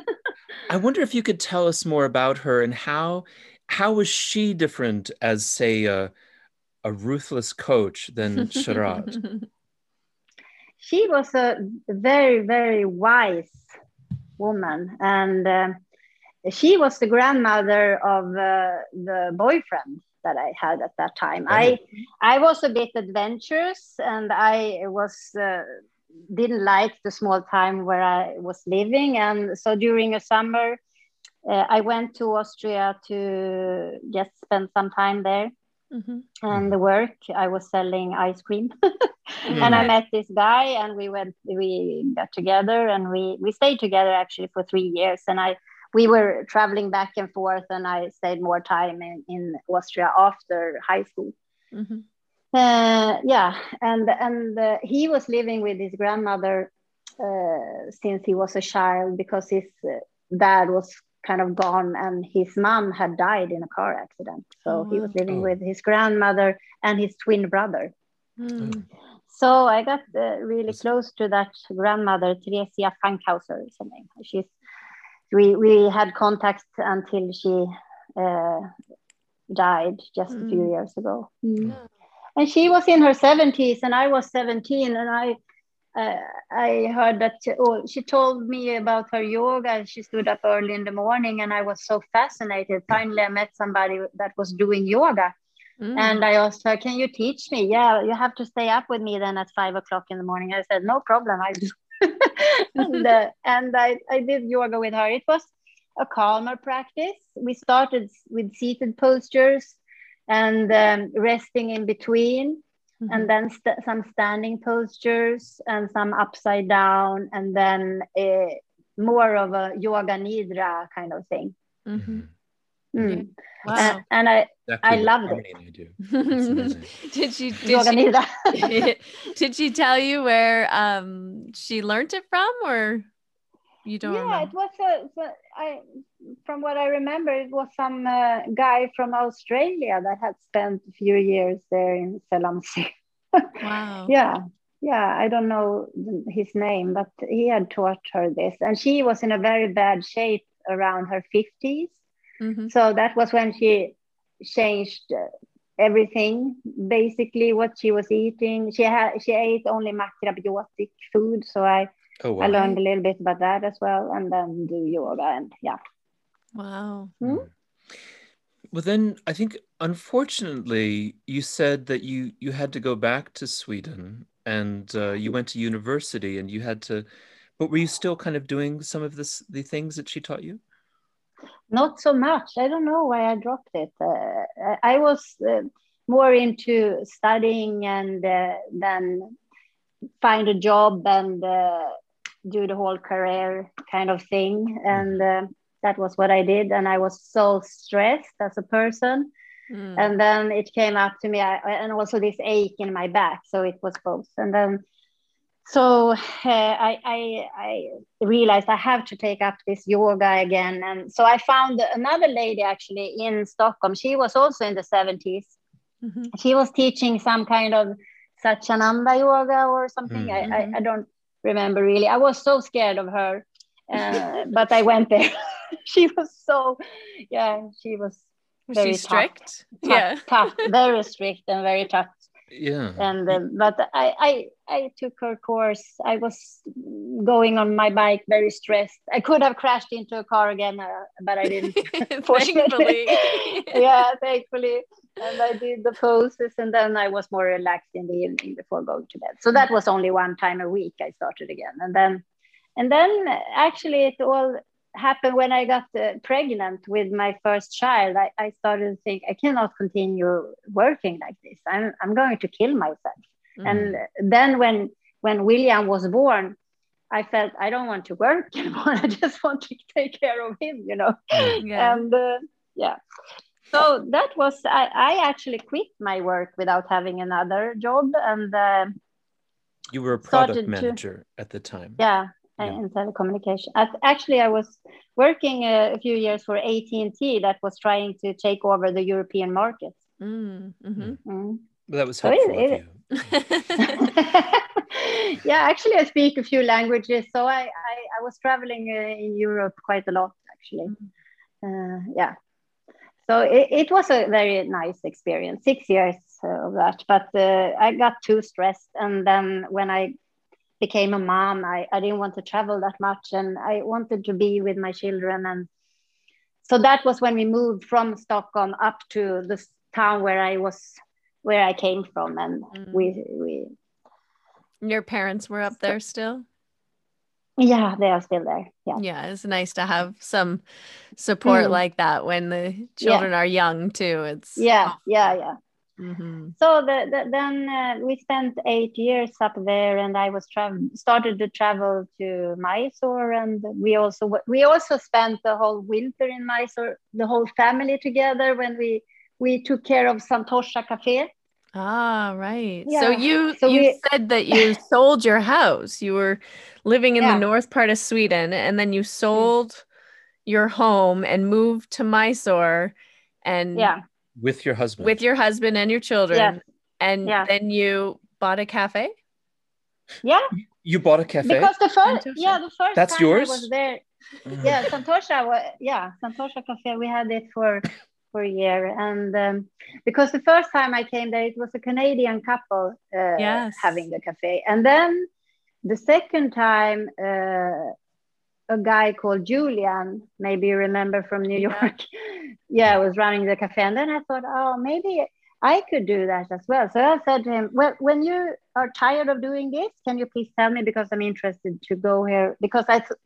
I wonder if you could tell us more about her and how how was she different as say a, a ruthless coach than Sharath? she was a very very wise woman and uh, she was the grandmother of uh, the boyfriend that I had at that time. I I was a bit adventurous and I was uh, didn't like the small time where I was living. And so during a summer, uh, I went to Austria to just spend some time there. Mm-hmm. And the work I was selling ice cream, mm-hmm. and I met this guy, and we went, we got together, and we we stayed together actually for three years. And I we were traveling back and forth, and I stayed more time in in Austria after high school. Mm-hmm. Uh, yeah, and and uh, he was living with his grandmother uh, since he was a child because his uh, dad was kind of gone and his mom had died in a car accident so oh, he was living oh. with his grandmother and his twin brother mm. so i got uh, really close to that grandmother theresia frankhauser or something she's we we had contact until she uh, died just mm. a few hmm. years ago mm. and she was in her 70s and i was 17 and i uh, I heard that oh, she told me about her yoga. She stood up early in the morning, and I was so fascinated. Finally, I met somebody that was doing yoga, mm. and I asked her, "Can you teach me?" Yeah, you have to stay up with me then at five o'clock in the morning. I said, "No problem, I do." and, uh, and I, I did yoga with her. It was a calmer practice. We started with seated postures and um, resting in between Mm-hmm. and then st- some standing postures and some upside down and then a, more of a yoga nidra kind of thing mm-hmm. Mm. wow. and, and, i exactly i loved it did she did yoga she, did she tell you where um she learned it from or you don't yeah remember? it was a, a I, from what I remember, it was some uh, guy from Australia that had spent a few years there in Selamsi. wow. yeah. Yeah. I don't know his name, but he had taught her this. And she was in a very bad shape around her 50s. Mm-hmm. So that was when she changed uh, everything basically what she was eating she had she ate only macrobiotic food so i Oh, wow. I learned a little bit about that as well, and then do yoga and yeah. Wow. Hmm? Well, then I think unfortunately you said that you you had to go back to Sweden and uh, you went to university and you had to, but were you still kind of doing some of this the things that she taught you? Not so much. I don't know why I dropped it. Uh, I was uh, more into studying and uh, then find a job and uh, do the whole career kind of thing and mm-hmm. uh, that was what i did and i was so stressed as a person mm. and then it came up to me I, and also this ache in my back so it was both and then so uh, I, I, I realized I have to take up this yoga again, and so I found another lady actually in Stockholm. She was also in the 70s. Mm-hmm. She was teaching some kind of Satyananda yoga or something. Mm-hmm. I, I, I, don't remember really. I was so scared of her, uh, but I went there. she was so, yeah, she was. Was very she strict? Tough, yeah, tough, very strict and very tough. Yeah. And uh, but I, I I took her course. I was going on my bike, very stressed. I could have crashed into a car again, uh, but I didn't. fortunately yeah, thankfully and I did the poses, and then I was more relaxed in the evening before going to bed. So that was only one time a week I started again, and then, and then actually it all happened when I got uh, pregnant with my first child. I, I started to think I cannot continue working like this. I'm I'm going to kill myself. Mm. And then when when William was born, I felt I don't want to work anymore. I just want to take care of him, you know. Mm. Yeah. And uh, yeah, so that was I, I actually quit my work without having another job and uh, you were a product manager to, at the time yeah, yeah. in telecommunication actually i was working a, a, few years for at&t that was trying to take over the european market mm, mm-hmm. mm. Well, that was helpful so it, it, yeah actually i speak a few languages so i i, I was traveling uh, in europe quite a lot actually mm. uh, yeah so it, it, was a very nice experience six years of that but uh, i got too stressed and then when i became a mom I, I didn't want to travel that much and i wanted to be with my children and so that was when we moved from stockholm up to the town where i was where i came from and mm. we we Your parents were up there still? Yeah, they are still there. Yeah. Yeah, it's nice to have some support Mm. like that when the children are young too. It's Yeah, yeah, yeah. Mhm. So the, the, then uh, we spent eight years up there, and I was travel started to travel to Mysore, and we also we also spent the whole winter in Mysore, the whole family together when we we took care of Santosha Cafe. Ah, right. So you So you we- said that you sold your house. You were living in Yeah. the north part of Sweden and then you sold your home and moved to Mysore and Yeah, With your husband. with your husband and your children Yes. and Yeah. then you bought a cafe? yeah. you bought a cafe? Because the first, Santosha. yeah, the first That's time yours? I was there, Oh. yeah, Santosha, wa- yeah, Santosha Cafe. We had it for for a year, and um, because the first time I came there, it was a Canadian couple uh, Yes. having the cafe, and then the second time, uh, a guy called Julian, maybe you remember from New Yeah. York, yeah, was running the cafe, and then I thought, oh, maybe. I could do that as well. So I said to him, Well, when you are tired of doing this, can you please tell me because I'm interested to go here? Because I, th-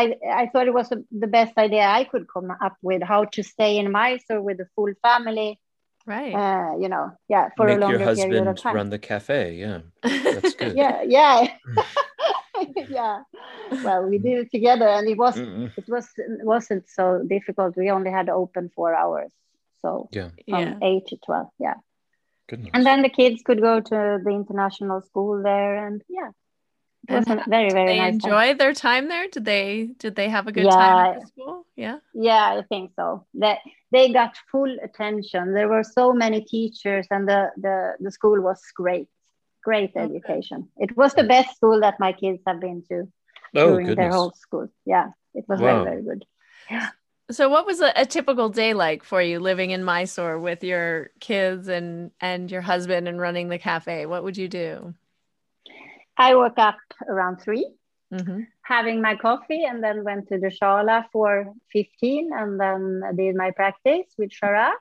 I, I thought it was the the best idea I could come up with how to stay in Mysore with the full family, Right. uh, you know, yeah, for Make a longer your period of husband time. run the cafe. Yeah. That's good. Yeah, yeah, yeah. Well, we did it together, and it was Mm-mm. it was wasn't so difficult. We only had open four hours, so Yeah. from yeah. eight to twelve, yeah. Goodness. And then the kids could go to the international school there, and yeah, it was And a very very They nice. time. enjoy their time there? Did they did they have a good time at the school? Yeah. Yeah, I think so. That they got full attention. There were so many teachers, and the the the school was great, great Okay. education. It was the best school that my kids have been to oh, during their whole school. Yeah, it was Wow. very very good. Yeah. So what was a, a typical day like for you living in Mysore with your kids and and your husband and running the cafe? What would you do? I woke up around three, hmm having my coffee, and then went to the shala for fifteen, and then did my practice with Sharath.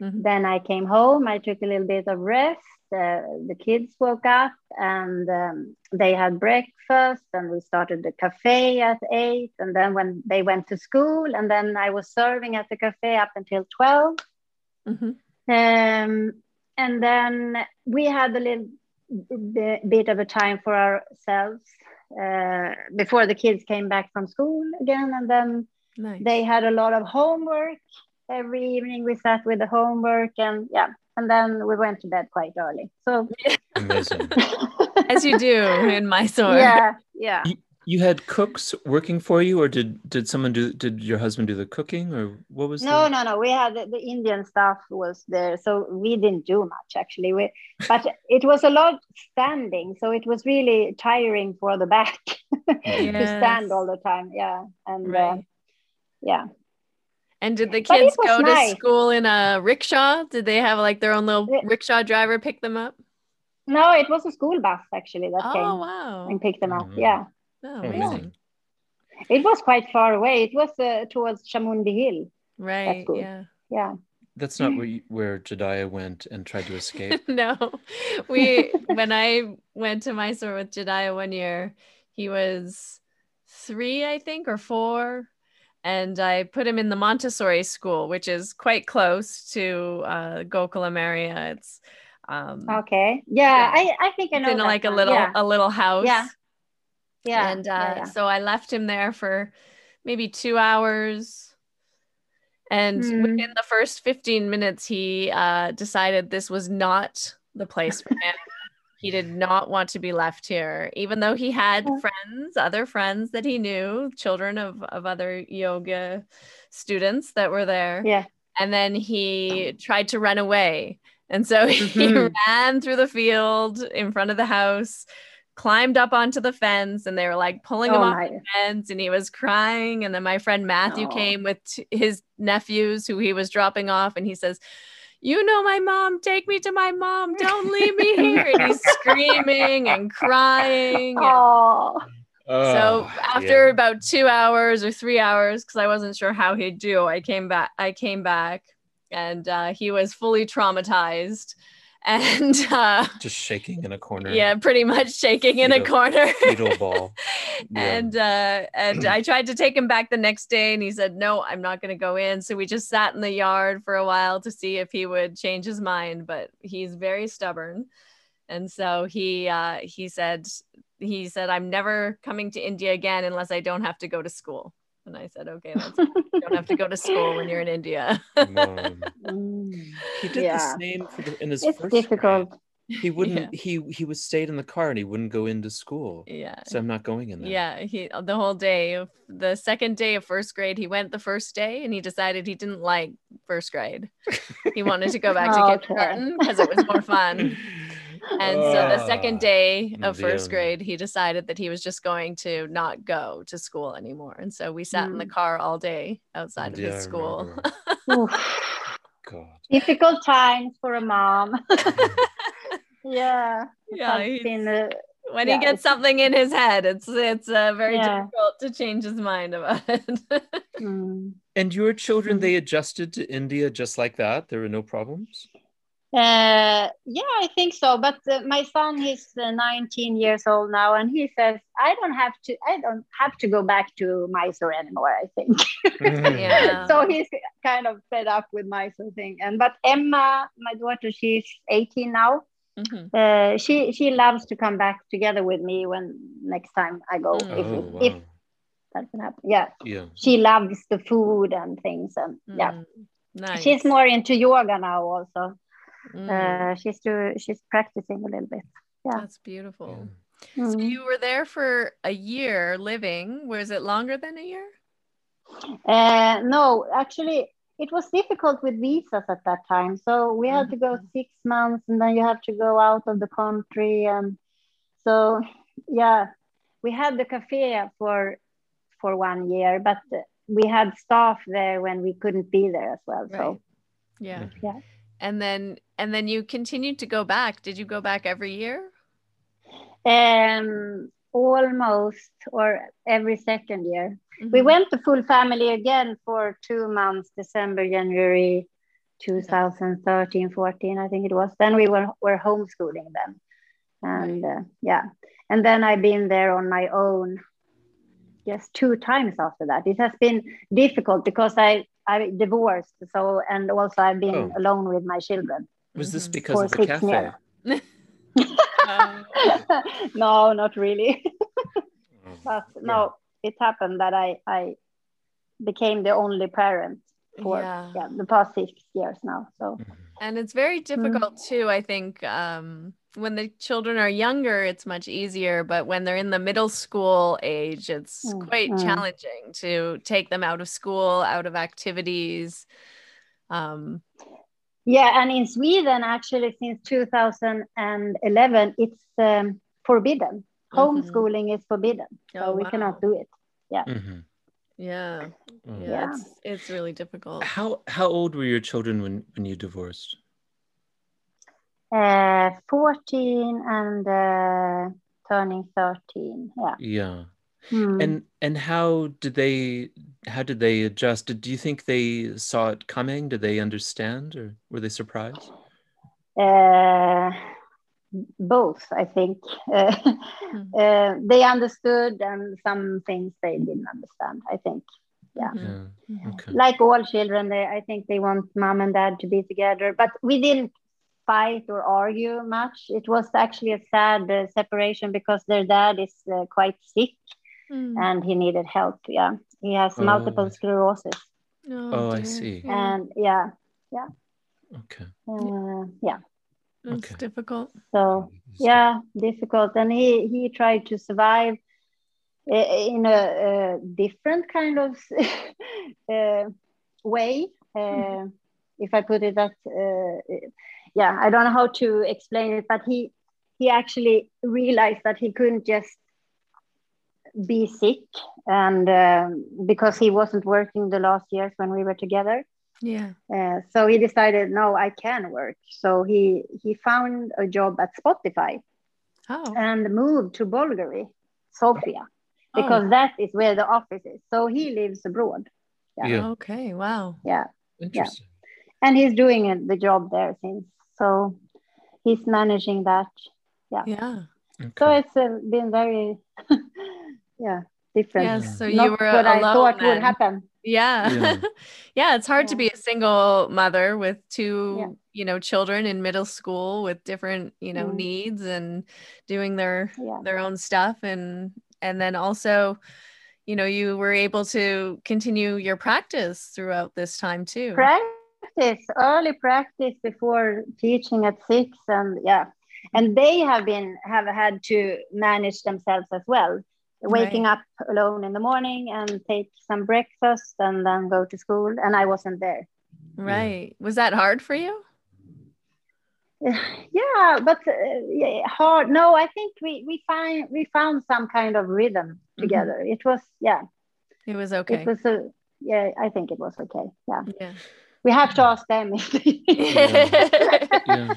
Mhm. Then I came home. I took a little bit of rest. Uh, the kids woke up and um, they had breakfast, and we started the cafe at eight. And then when they went to school, and then I was serving at the cafe up until twelve. hmm Um, and then we had a little bit of a time for ourselves uh, before the kids came back from school again. And then Nice. they had a lot of homework every evening we sat with the homework and yeah and then we went to bed quite early so Amazing. As you do in Mysore. yeah yeah You had cooks working for you, or did did someone do? Did your husband do the cooking, or what was? no the... no no we had the, the indian staff was there so we didn't do much actually we, but it was a lot standing so it was really tiring for the back to stand all the time yeah and uh, yeah And did the kids go nice. to school in a rickshaw? Did they have like their own little rickshaw driver pick them up? no it was a school bus actually that Oh came wow. and picked them up Mhm. yeah Oh, amazing. it was quite far away it was uh, towards chamundi hill Right. good. Yeah. yeah That's not where you, where Jediah went and tried to escape. no. We when I went to Mysore with Jediah one year, he was three, I think, or four. And I put him in the Montessori school, which is quite close to uh, Gokulam area. It's um, Okay. Yeah. I, I think I know. in like a little Yeah. a little house. Yeah. Yeah. and uh, yeah, yeah. so I left him there for maybe two hours. And Hmm. within the first 15 minutes, he uh, decided this was not the place for him. He did not want to be left here, even though he had friends, other friends that he knew, children of, of other yoga students that were there. Yeah. And then he tried to run away. And so he Mhm. ran through the field in front of the house, climbed up onto the fence, and they were like pulling him Oh off my. the fence, and he was crying. And then my friend Matthew Oh. came with t- his nephews who he was dropping off, and he says, you know my mom take me to my mom don't leave me here and he's screaming and crying and- Oh. so after yeah. about two hours or three hours because i wasn't sure how he'd do i came back i came back and uh, he was fully traumatized and uh, just shaking in a corner. yeah, pretty much shaking in a corner. fetal ball. Yeah. and uh, and I tried to take him back the next day, and he said, "No, I'm not going to go in." So we just sat in the yard for a while to see if he would change his mind, but he's very stubborn, and so he uh, he said he said, "I'm never coming to India again unless I don't have to go to school." And I said, "Okay, that's you don't have to go to school when you're in India." Mm. He did Yeah. the same for the, in his It's first difficult. grade. He wouldn't. He he was stayed in the car and he wouldn't go into school. yeah. So I'm not going in there. Yeah, he the whole day of the second day of first grade, he went the first day and he decided he didn't like first grade. He wanted to go back to kindergarten because it was more fun. And so the second Ah, day of first grade, he decided that he was just going to not go to school anymore. And so we sat in the Mm. car all day outside of Yeah, I his school. God. Difficult times for a mom. yeah. Yeah, has he's- been, uh, when Yeah, he gets something in his head, it's it's uh, very Yeah. difficult to change his mind about it. mm. And your children, Mhm. they adjusted to India just like that. There were no problems. Uh, yeah, I think so. But uh, my son, he's uh, 19 years old now, and he says, "I don't have to. I don't have to go back to Mysore anymore." I think. Yeah. so he's kind of fed up with Mysore thing. And but Emma, my daughter, she's 18 now. Mhm. Uh, she she loves to come back together with me when next time I go. Mm. If, Oh wow. if that can happen, yeah. yeah. She loves the food and things, and yeah. Mm, nice. She's more into yoga now also. Mm, Uh, she's do, she's practicing a little bit. yeah. That's beautiful. Yeah. So Mm. you were there for a year living. Was it longer than a year? Uh, no, actually, it was difficult with visas at that time. So we had to go Mhm. six months, and then you have to go out of the country, and so yeah, we had the cafe for for one year, but we had staff there when we couldn't be there as well. Right. So Yeah. Yeah. And then and then you continued to go back. Did you go back every year? um, almost or every second year. We Mhm. went the full family again for two months, December, January 2013, 14, I think it was. Then we were, were homeschooling them. And uh, yeah, and then I've been there on my own just two times after that. It has been difficult because I, I divorced. So, and also I've been Oh. alone with my children. Was this Mhm. because For of the six cafe? Um, no, not really. Oh. but no, it happened that I, I became the only parent for yeah. yeah, the past six years now. So Mhm. And it's very difficult too, I think. Um, when the children are younger, it's much easier, but when they're in the middle school age, it's Mm, quite mm. challenging to take them out of school, out of activities. Um, yeah, and in Sweden, actually, since 2011, it's um, forbidden. Mhm. Homeschooling is forbidden, so Oh, we wow. cannot do it. Mhm. yeah, Oh. yeah, Yeah. It's, it's really difficult. How how old were your children when when you divorced? Uh, 14 and uh, turning 13. Yeah. Yeah. Hmm. And and how did they how did they adjust? Did, do you think they saw it coming? Did they understand or were they surprised? Uh, both, I think. Uh, uh, they understood, and some things they didn't understand. I think, yeah. Mhm. Yeah. Okay. Like all children, they I think they want mom and dad to be together. But we didn't fight or argue much. It was actually a sad uh, separation because their dad is uh, quite sick Mm. and he needed help. Yeah, he has Oh, multiple sclerosis, Oh, I see. And yeah, yeah. Okay. uh, yeah. it's okay. difficult. So yeah difficult and he he tried to survive in a, a different kind of uh, way uh, if i put it that uh, yeah i don't know how to explain it but he he actually realized that he couldn't just be sick and um, because he wasn't working the last years when we were together Yeah. uh, so he decided, no, I can work. So he he found a job at Spotify Oh. and moved to Bulgaria, Sofia, because that is where the office is. So he lives abroad. Yeah. Yeah. Okay. Wow. Yeah, Interesting. and he's doing it, the job there since. So he's managing that. Yeah. Yeah. So Okay. it's uh, been very, yeah, different. Yeah. Yeah. So you Not were what I alone thought would happen. Yeah. Yeah. Yeah. It's hard to be a single mother with two, Yeah. you know, children in middle school with different, you know, Mm. needs and doing their Yeah. their own stuff and and then also you know you were able to continue your practice throughout this time too practice early practice before teaching at six and yeah and they have been have had to manage themselves as well waking up alone in the morning and take some breakfast and then go to school and i wasn't there. Right. Was that hard for you? Yeah but uh, yeah, hard no i think we we find we found some kind of rhythm together. It was yeah. It was okay. it was a yeah i think it was okay yeah. Yeah. We have to ask them if they Yeah.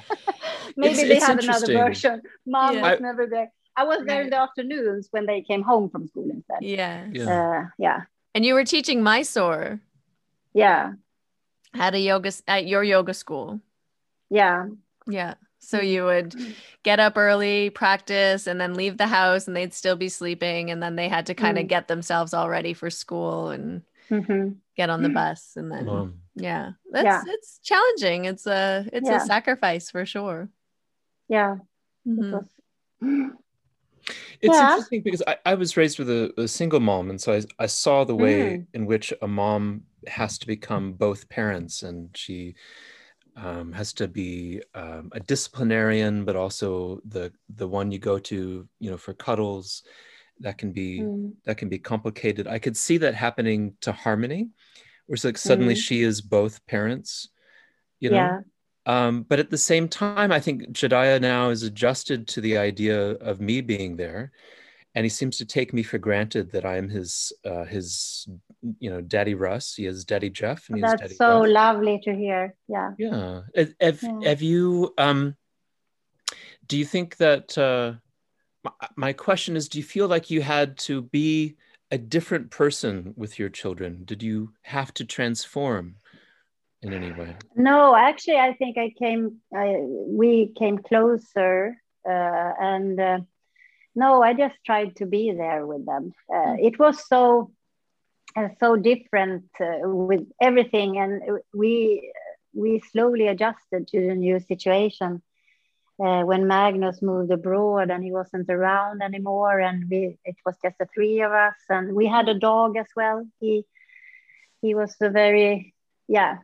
maybe It's- they it's had another version. Mom Yeah. was I- never there i was there in the afternoons when they came home from school instead. Yeah. Yeah. uh, yeah. And you were teaching mysore. Yeah. At a yoga at your yoga school. Yeah. Yeah. So Mm. you would get up early practice and then leave the house and they'd still be sleeping and then they had to kind of Mm. get themselves all ready for school and hmm get on the bus and then Wow. yeah. That's Yeah. it's challenging. It's a it's Yeah. a sacrifice for sure. Yeah. It Mhm. was It's Yeah. interesting because I, I was raised with a, a single mom, and so I, I saw the way Mm. in which a mom has to become both parents, and she um, has to be um, a disciplinarian, but also the the one you go to, you know, for cuddles. That can be Mm. that can be complicated. I could see that happening to Harmony, where it's like suddenly Mm. she is both parents, you know. yeah Um, but at the same time, I think Jediah now is adjusted to the idea of me being there, and he seems to take me for granted that I'm his uh, his you know daddy Russ. He is daddy Jeff, and he is that's daddy so Russ. lovely to hear yeah Yeah. Have, have, Yeah. have you um do you think that uh my, my question is do you feel like you had to be a different person with your children? Did you have to transform in any way? No, actually, I think I came. I, we came closer, uh, and uh, no, I just tried to be there with them. Uh, it was so, uh, so different uh, with everything, and we we slowly adjusted to the new situation. Uh, when Magnus moved abroad and he wasn't around anymore, and we it was just the three of us, and we had a dog as well. He he was a very yeah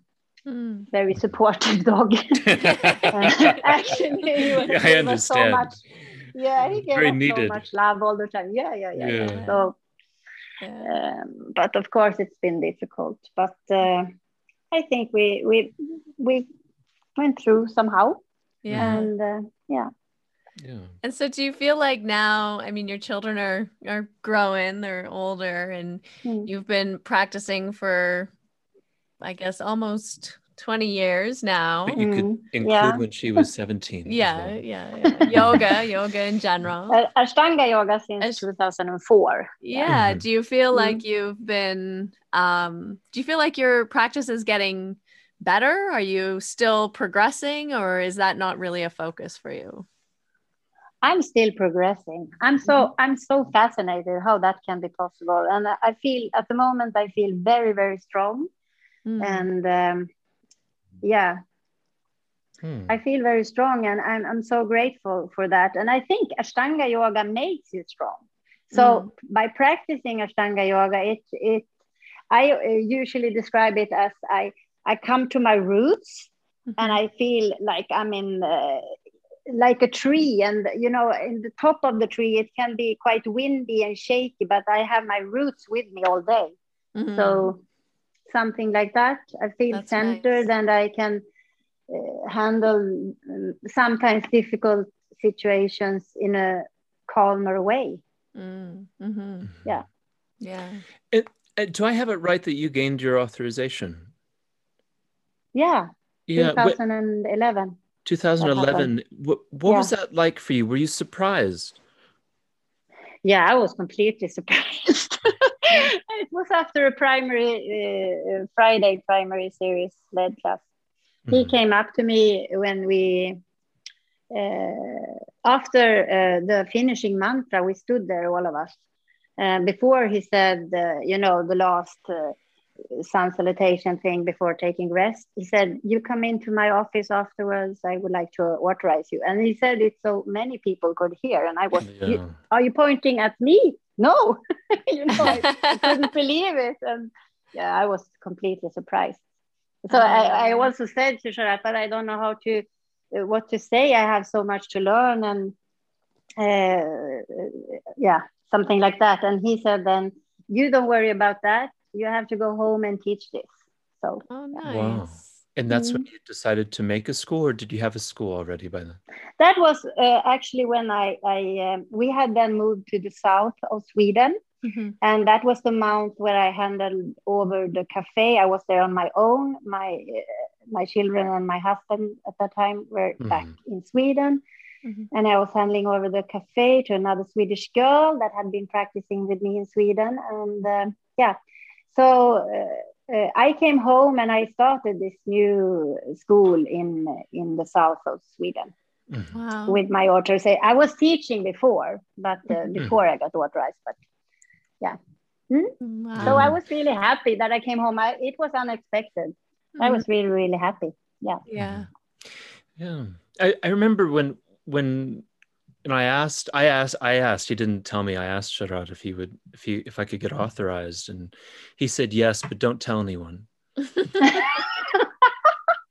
Mm. very supportive dog. Actually, he was, Yeah, I gave us so much. Yeah, he gave Very us needed. so much love all the time. Yeah, yeah, yeah. yeah. Yeah. So, Yeah. um, but of course, it's been difficult. But uh, I think we we we went through somehow, yeah. and uh, yeah, yeah. And so do you feel like now, I mean, your children are are growing, they're older, and Mm. you've been practicing for I guess almost 20 years now. But you could Mm, include yeah. when she was 17. Yeah, well. yeah, yeah. yoga, yoga in general. uh, Ashtanga yoga since Ash- 2004. Yeah. Mhm. Do you feel Mhm. like you've been um do you feel like your practice is getting better? Are you still progressing or is that not really a focus for you? I'm still progressing. I'm so I'm so fascinated how that can be possible, and I feel at the moment I feel very very strong, Mm. and um, yeah, Hmm. I feel very strong, and I'm I'm so grateful for that. And I think Ashtanga yoga makes you strong. So by practicing Ashtanga yoga, it it I uh, usually describe it as I I come to my roots Mhm. and I feel like I'm in uh, like a tree, and you know, in the top of the tree, it can be quite windy and shaky, but I have my roots with me all day. Mhm. So something like that, I feel That's centered, nice. and I can uh, handle um, sometimes difficult situations in a calmer way. Mm, mhm. Yeah. Yeah. Uh, do I have it right that you gained your authorization? Yeah, Yeah, but 2011. 2011. What, what was that like for you? Were you surprised? Yeah, I was completely surprised. It was after a primary uh, Friday primary series led class. He Mhm. came up to me when we uh, after uh, the finishing mantra, we stood there, all of us. Uh, before he said, uh, you know, the last uh, sun salutation thing before taking rest, he said, "You come into my office afterwards. I would like to authorize you." And he said it so many people could hear. And I was, yeah. "Are you pointing at me?" No, you know, I, I couldn't believe it, and yeah, I was completely surprised. So I, I also said to Sharath, but I don't know how to uh, what to say. I have so much to learn, and uh, yeah, something like that. And he said, then you don't worry about that. You have to go home and teach this. So, oh, nice. Wow. And that's mm-hmm. when you decided to make a school, or did you have a school already by then? That was uh, actually when I, I um, we had then moved to the south of Sweden, mm-hmm. and that was the month where I handed over the cafe. I was there on my own. My uh, my children and my husband at that time were mm-hmm. back in Sweden, mm-hmm. and I was handling over the cafe to another Swedish girl that had been practicing with me in Sweden, and uh, yeah, so. Uh, I came home and I started this new school in in the south of Sweden mm-hmm. wow. with my authors. I was teaching before, but uh, mm-hmm. before I got authorized. But yeah, hmm? wow. so I was really happy that I came home. I, it was unexpected. Mm-hmm. I was really really happy. Yeah. Yeah. Yeah. I, I remember when when and I asked, I asked, I asked. He didn't tell me. I asked Sharath if he would, if he, if I could get authorized, and he said yes, but don't tell anyone.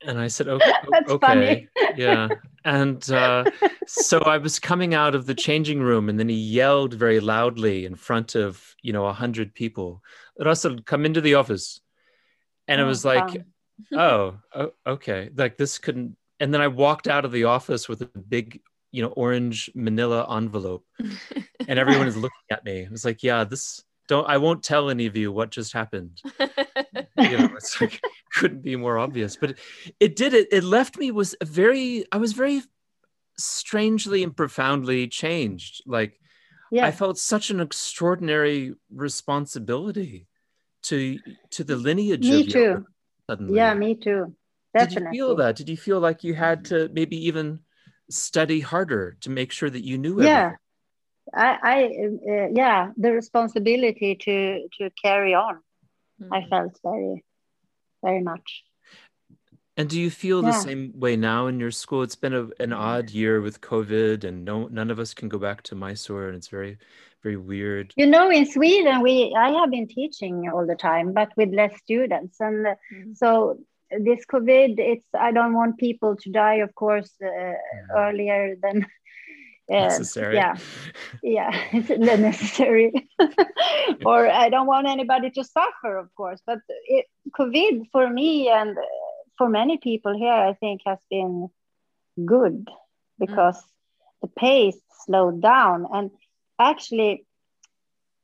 and I said, okay, okay, yeah. And uh, so I was coming out of the changing room, and then he yelled very loudly in front of you know a hundred people, Russell, come into the office, and it oh, was like, oh, oh, okay, like this couldn't. And then I walked out of the office with a big you know orange manila envelope and everyone is looking at me. It's like yeah this don't i won't tell any of you what just happened. You know it's like couldn't be more obvious. But it, it did it it left me was very i was very strangely and profoundly changed. Like yeah. i felt such an extraordinary responsibility to to the lineage me too. suddenly. yeah me too. Definitely. did you feel that? Did you feel like you had mm-hmm. to maybe even study harder to make sure that you knew yeah. i, I uh, yeah the responsibility to to carry on mm-hmm. i felt very very much. And do you feel yeah. the same way now in your school? It's been a, an odd year with covid and no none of us can go back to mysore and it's very very weird. You know in sweden we i have been teaching all the time but with less students. And mm-hmm. so this COVID, it's I don't want people to die, of course, uh, yeah. earlier than uh, necessary. Yeah, yeah, it's necessary. or I don't want anybody to suffer, of course. But it, COVID for me and for many people here, I think has been good because mm. the pace slowed down and actually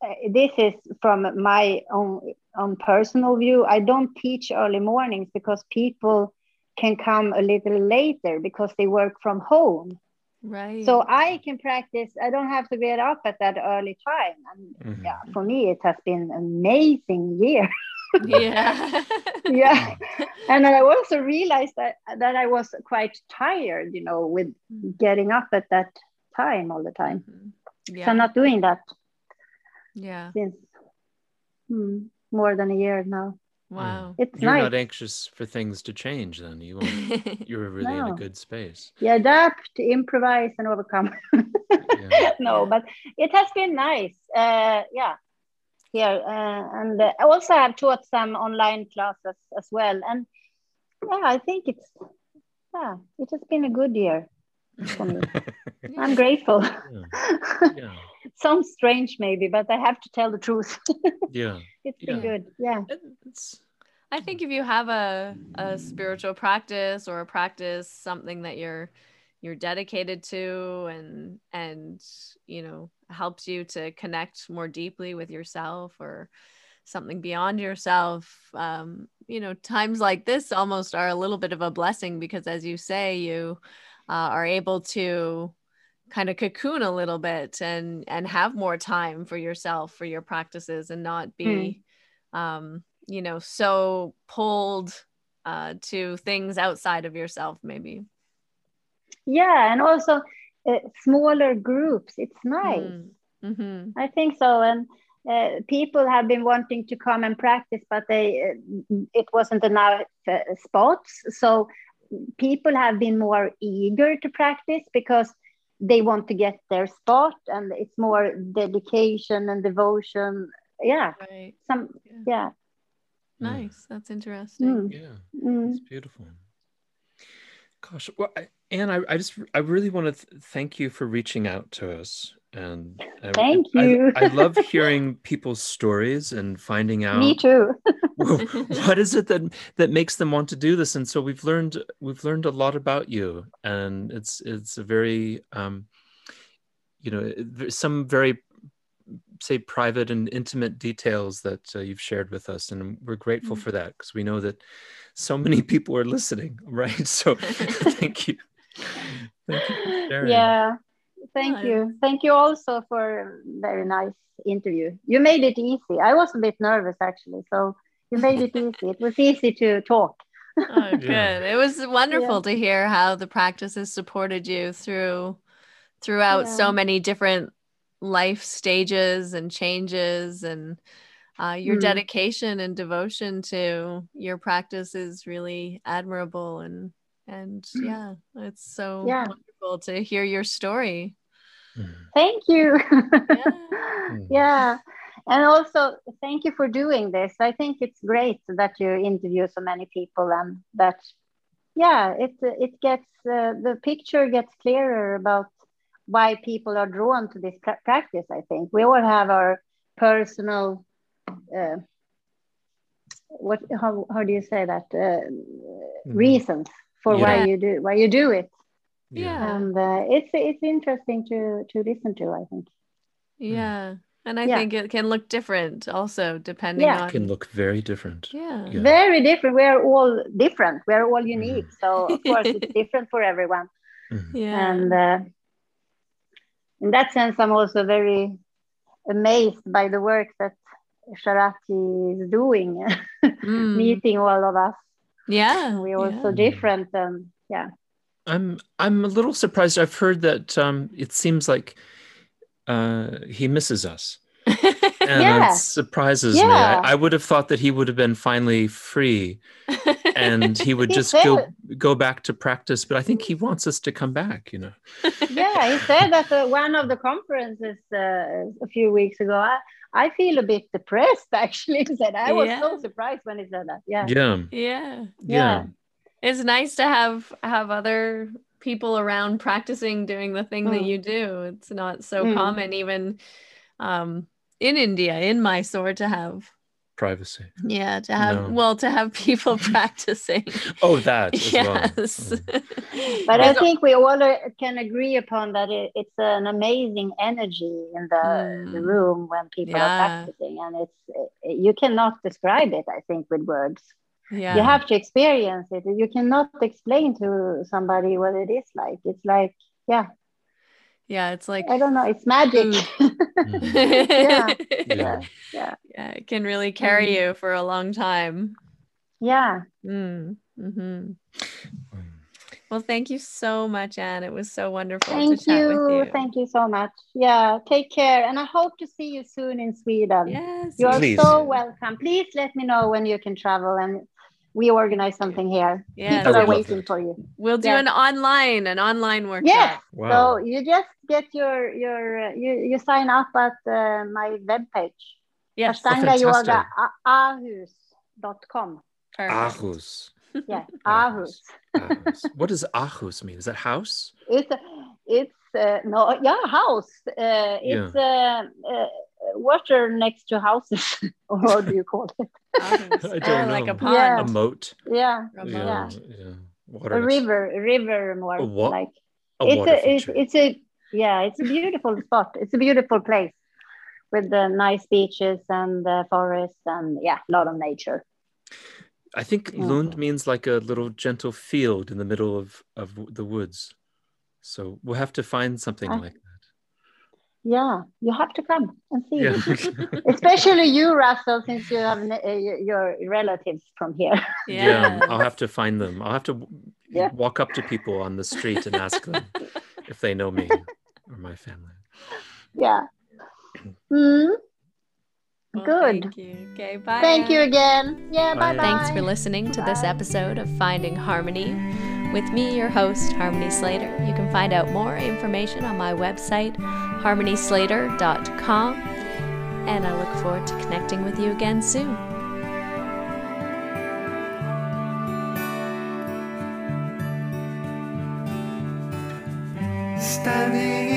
uh, this is from my own, own personal view. I don't teach early mornings because people can come a little later because they work from home. Right. So I can practice. I don't have to get up at that early time. And mm-hmm. yeah, for me, it has been an amazing year. yeah. yeah. And I also realized that that I was quite tired, you know, with mm-hmm. getting up at that time all the time. Mm-hmm. Yeah. So I'm not doing that yeah. Since hmm, more than a year now. Wow. It's You're nice. not anxious for things to change then. You you're really no. in a good space. You adapt, improvise and overcome. yeah. No, but it has been nice. Uh, yeah. Here uh, and uh, I also have taught some online classes as well and yeah, I think it's yeah, it has been a good year for me. I'm grateful. Yeah. Yeah. Sounds strange, maybe, but I have to tell the truth. yeah. It's been yeah. good. Yeah. It's, I think if you have a, a spiritual practice or a practice, something that you're you're dedicated to and and you know helps you to connect more deeply with yourself or something beyond yourself um, you know times like this almost are a little bit of a blessing because as you say you uh, are able to kind of cocoon a little bit and and have more time for yourself for your practices and not be mm. um you know so pulled uh to things outside of yourself maybe yeah and also uh, smaller groups it's nice Mm. Mhm. i think so and uh, people have been wanting to come and practice but they uh, it wasn't enough uh, spots so people have been more eager to practice because they want to get their spot and it's more dedication and devotion yeah Right. some Yeah. yeah Nice. That's interesting. Mm. Yeah. Mm. It's beautiful. Gosh, well, I, Anne, I, I just, I really want to th- thank you for reaching out to us. And I- Thank I- you. I, love hearing people's stories and finding out me too what is it that that makes them want to do this. And so we've learned, we've learned a lot about you, and it's, it's a very, um, you know, some very say private and intimate details that uh, you've shared with us and we're grateful Mm. for that because we know that so many people are listening right so thank you thank you for sharing. yeah thank Yeah. you thank you also for a very nice interview you made it easy i was a bit nervous actually so you made it easy it was easy to talk Oh, good. Yeah. It was wonderful to hear how the practices supported you through throughout so many different life stages and changes and uh, your Mm. dedication and devotion to your practice is really admirable and and yeah it's so Yeah. wonderful to hear your story Mm. thank you. Mm. yeah. And also thank you for doing this. I think it's great that you interview so many people and that yeah it it gets uh, the picture gets clearer about why people are drawn to this pra- practice i think. We all have our personal uh, what how, how do you say that? Uh, reasons for Yeah. why you do why you do it Yeah. and uh, it's it's interesting to to listen to i think. Yeah. And i Yeah. think it can look different also depending Yeah. on It can look very different. Yeah. Yeah. very different. We are all different. We are all unique. So of course it's different for everyone. Mhm. yeah. And uh, in that sense i'm also very amazed by the work that sharati is doing Mm. meeting all of us. Yeah. We're all so yeah. different and yeah i'm i'm a little surprised. I've heard that um it seems like uh he misses us. And Yeah. that surprises me. I, I would have thought that he would have been finally free and he would He just said go go back to practice but i think he wants us to come back you know. Yeah he said that uh, one of the conferences uh, a few weeks ago. I, I feel a bit depressed actually he said. I was so surprised when he said that. Yeah. Yeah. Yeah. Yeah, it's nice to have have other people around practicing doing the thing that Mm. you do it's not so Mm. common even um in india in mysore to have privacy yeah to have No. well to have people practicing oh that as yes well but I think we all uh, can agree upon that it, it's an amazing energy in the, the Mm. room when people Yeah. are practicing, and it's uh, you cannot describe it. I think with words, yeah you have to experience it. You cannot explain to somebody what it is like. It's like yeah, yeah it's like I don't know. It's magic. Yeah. Yeah. yeah, yeah it can really carry Mm. you for a long time yeah. mm. hmm Mm. well thank you so much anne it was so wonderful Thank to chat you. with you Thank you so much. Yeah, take care, and I hope to see you soon in Sweden. yes You are Please. so welcome. Please let me know when you can travel and we organize something here. Yes. People are waiting for you. We'll do Yeah. an online, an online workshop. Yes. wow So you just get your your uh, you you sign up at uh, my webpage. Yes. Ashtanga yoga fantastic. ahus.com. Ahus Yeah, Ahus. ahus. ahus what does ahus mean is that house It's it's uh, no yeah house. Uh, it's uh, uh, water next to houses. or what do you call it? I don't Oh, like a pond. Yeah. a moat Yeah, Remote. yeah, Yeah. yeah. Water a river, a river more A what? like. a it's a it's, feature. it's a yeah it's a beautiful spot it's a beautiful place with the nice beaches and the forest and yeah a lot of nature I think Yeah. Lund means like a little gentle field in the middle of, of the woods. So we'll have to find something Ah. like that. Yeah you have to come and see Yeah. especially you russell since you have uh, your relatives from here yeah. I'll have to find them. I'll have to Yeah. walk up to people on the street and ask them if they know me or my family. Yeah. Mm, Well, Good. Thank you. Okay, bye. thank you again. Yeah, Bye. bye bye. Thanks for listening to this episode of Finding Harmony with me, your host, Harmony Slater. You can find out more information on my website, harmonyslater.com, and I look forward to connecting with you again soon. Standing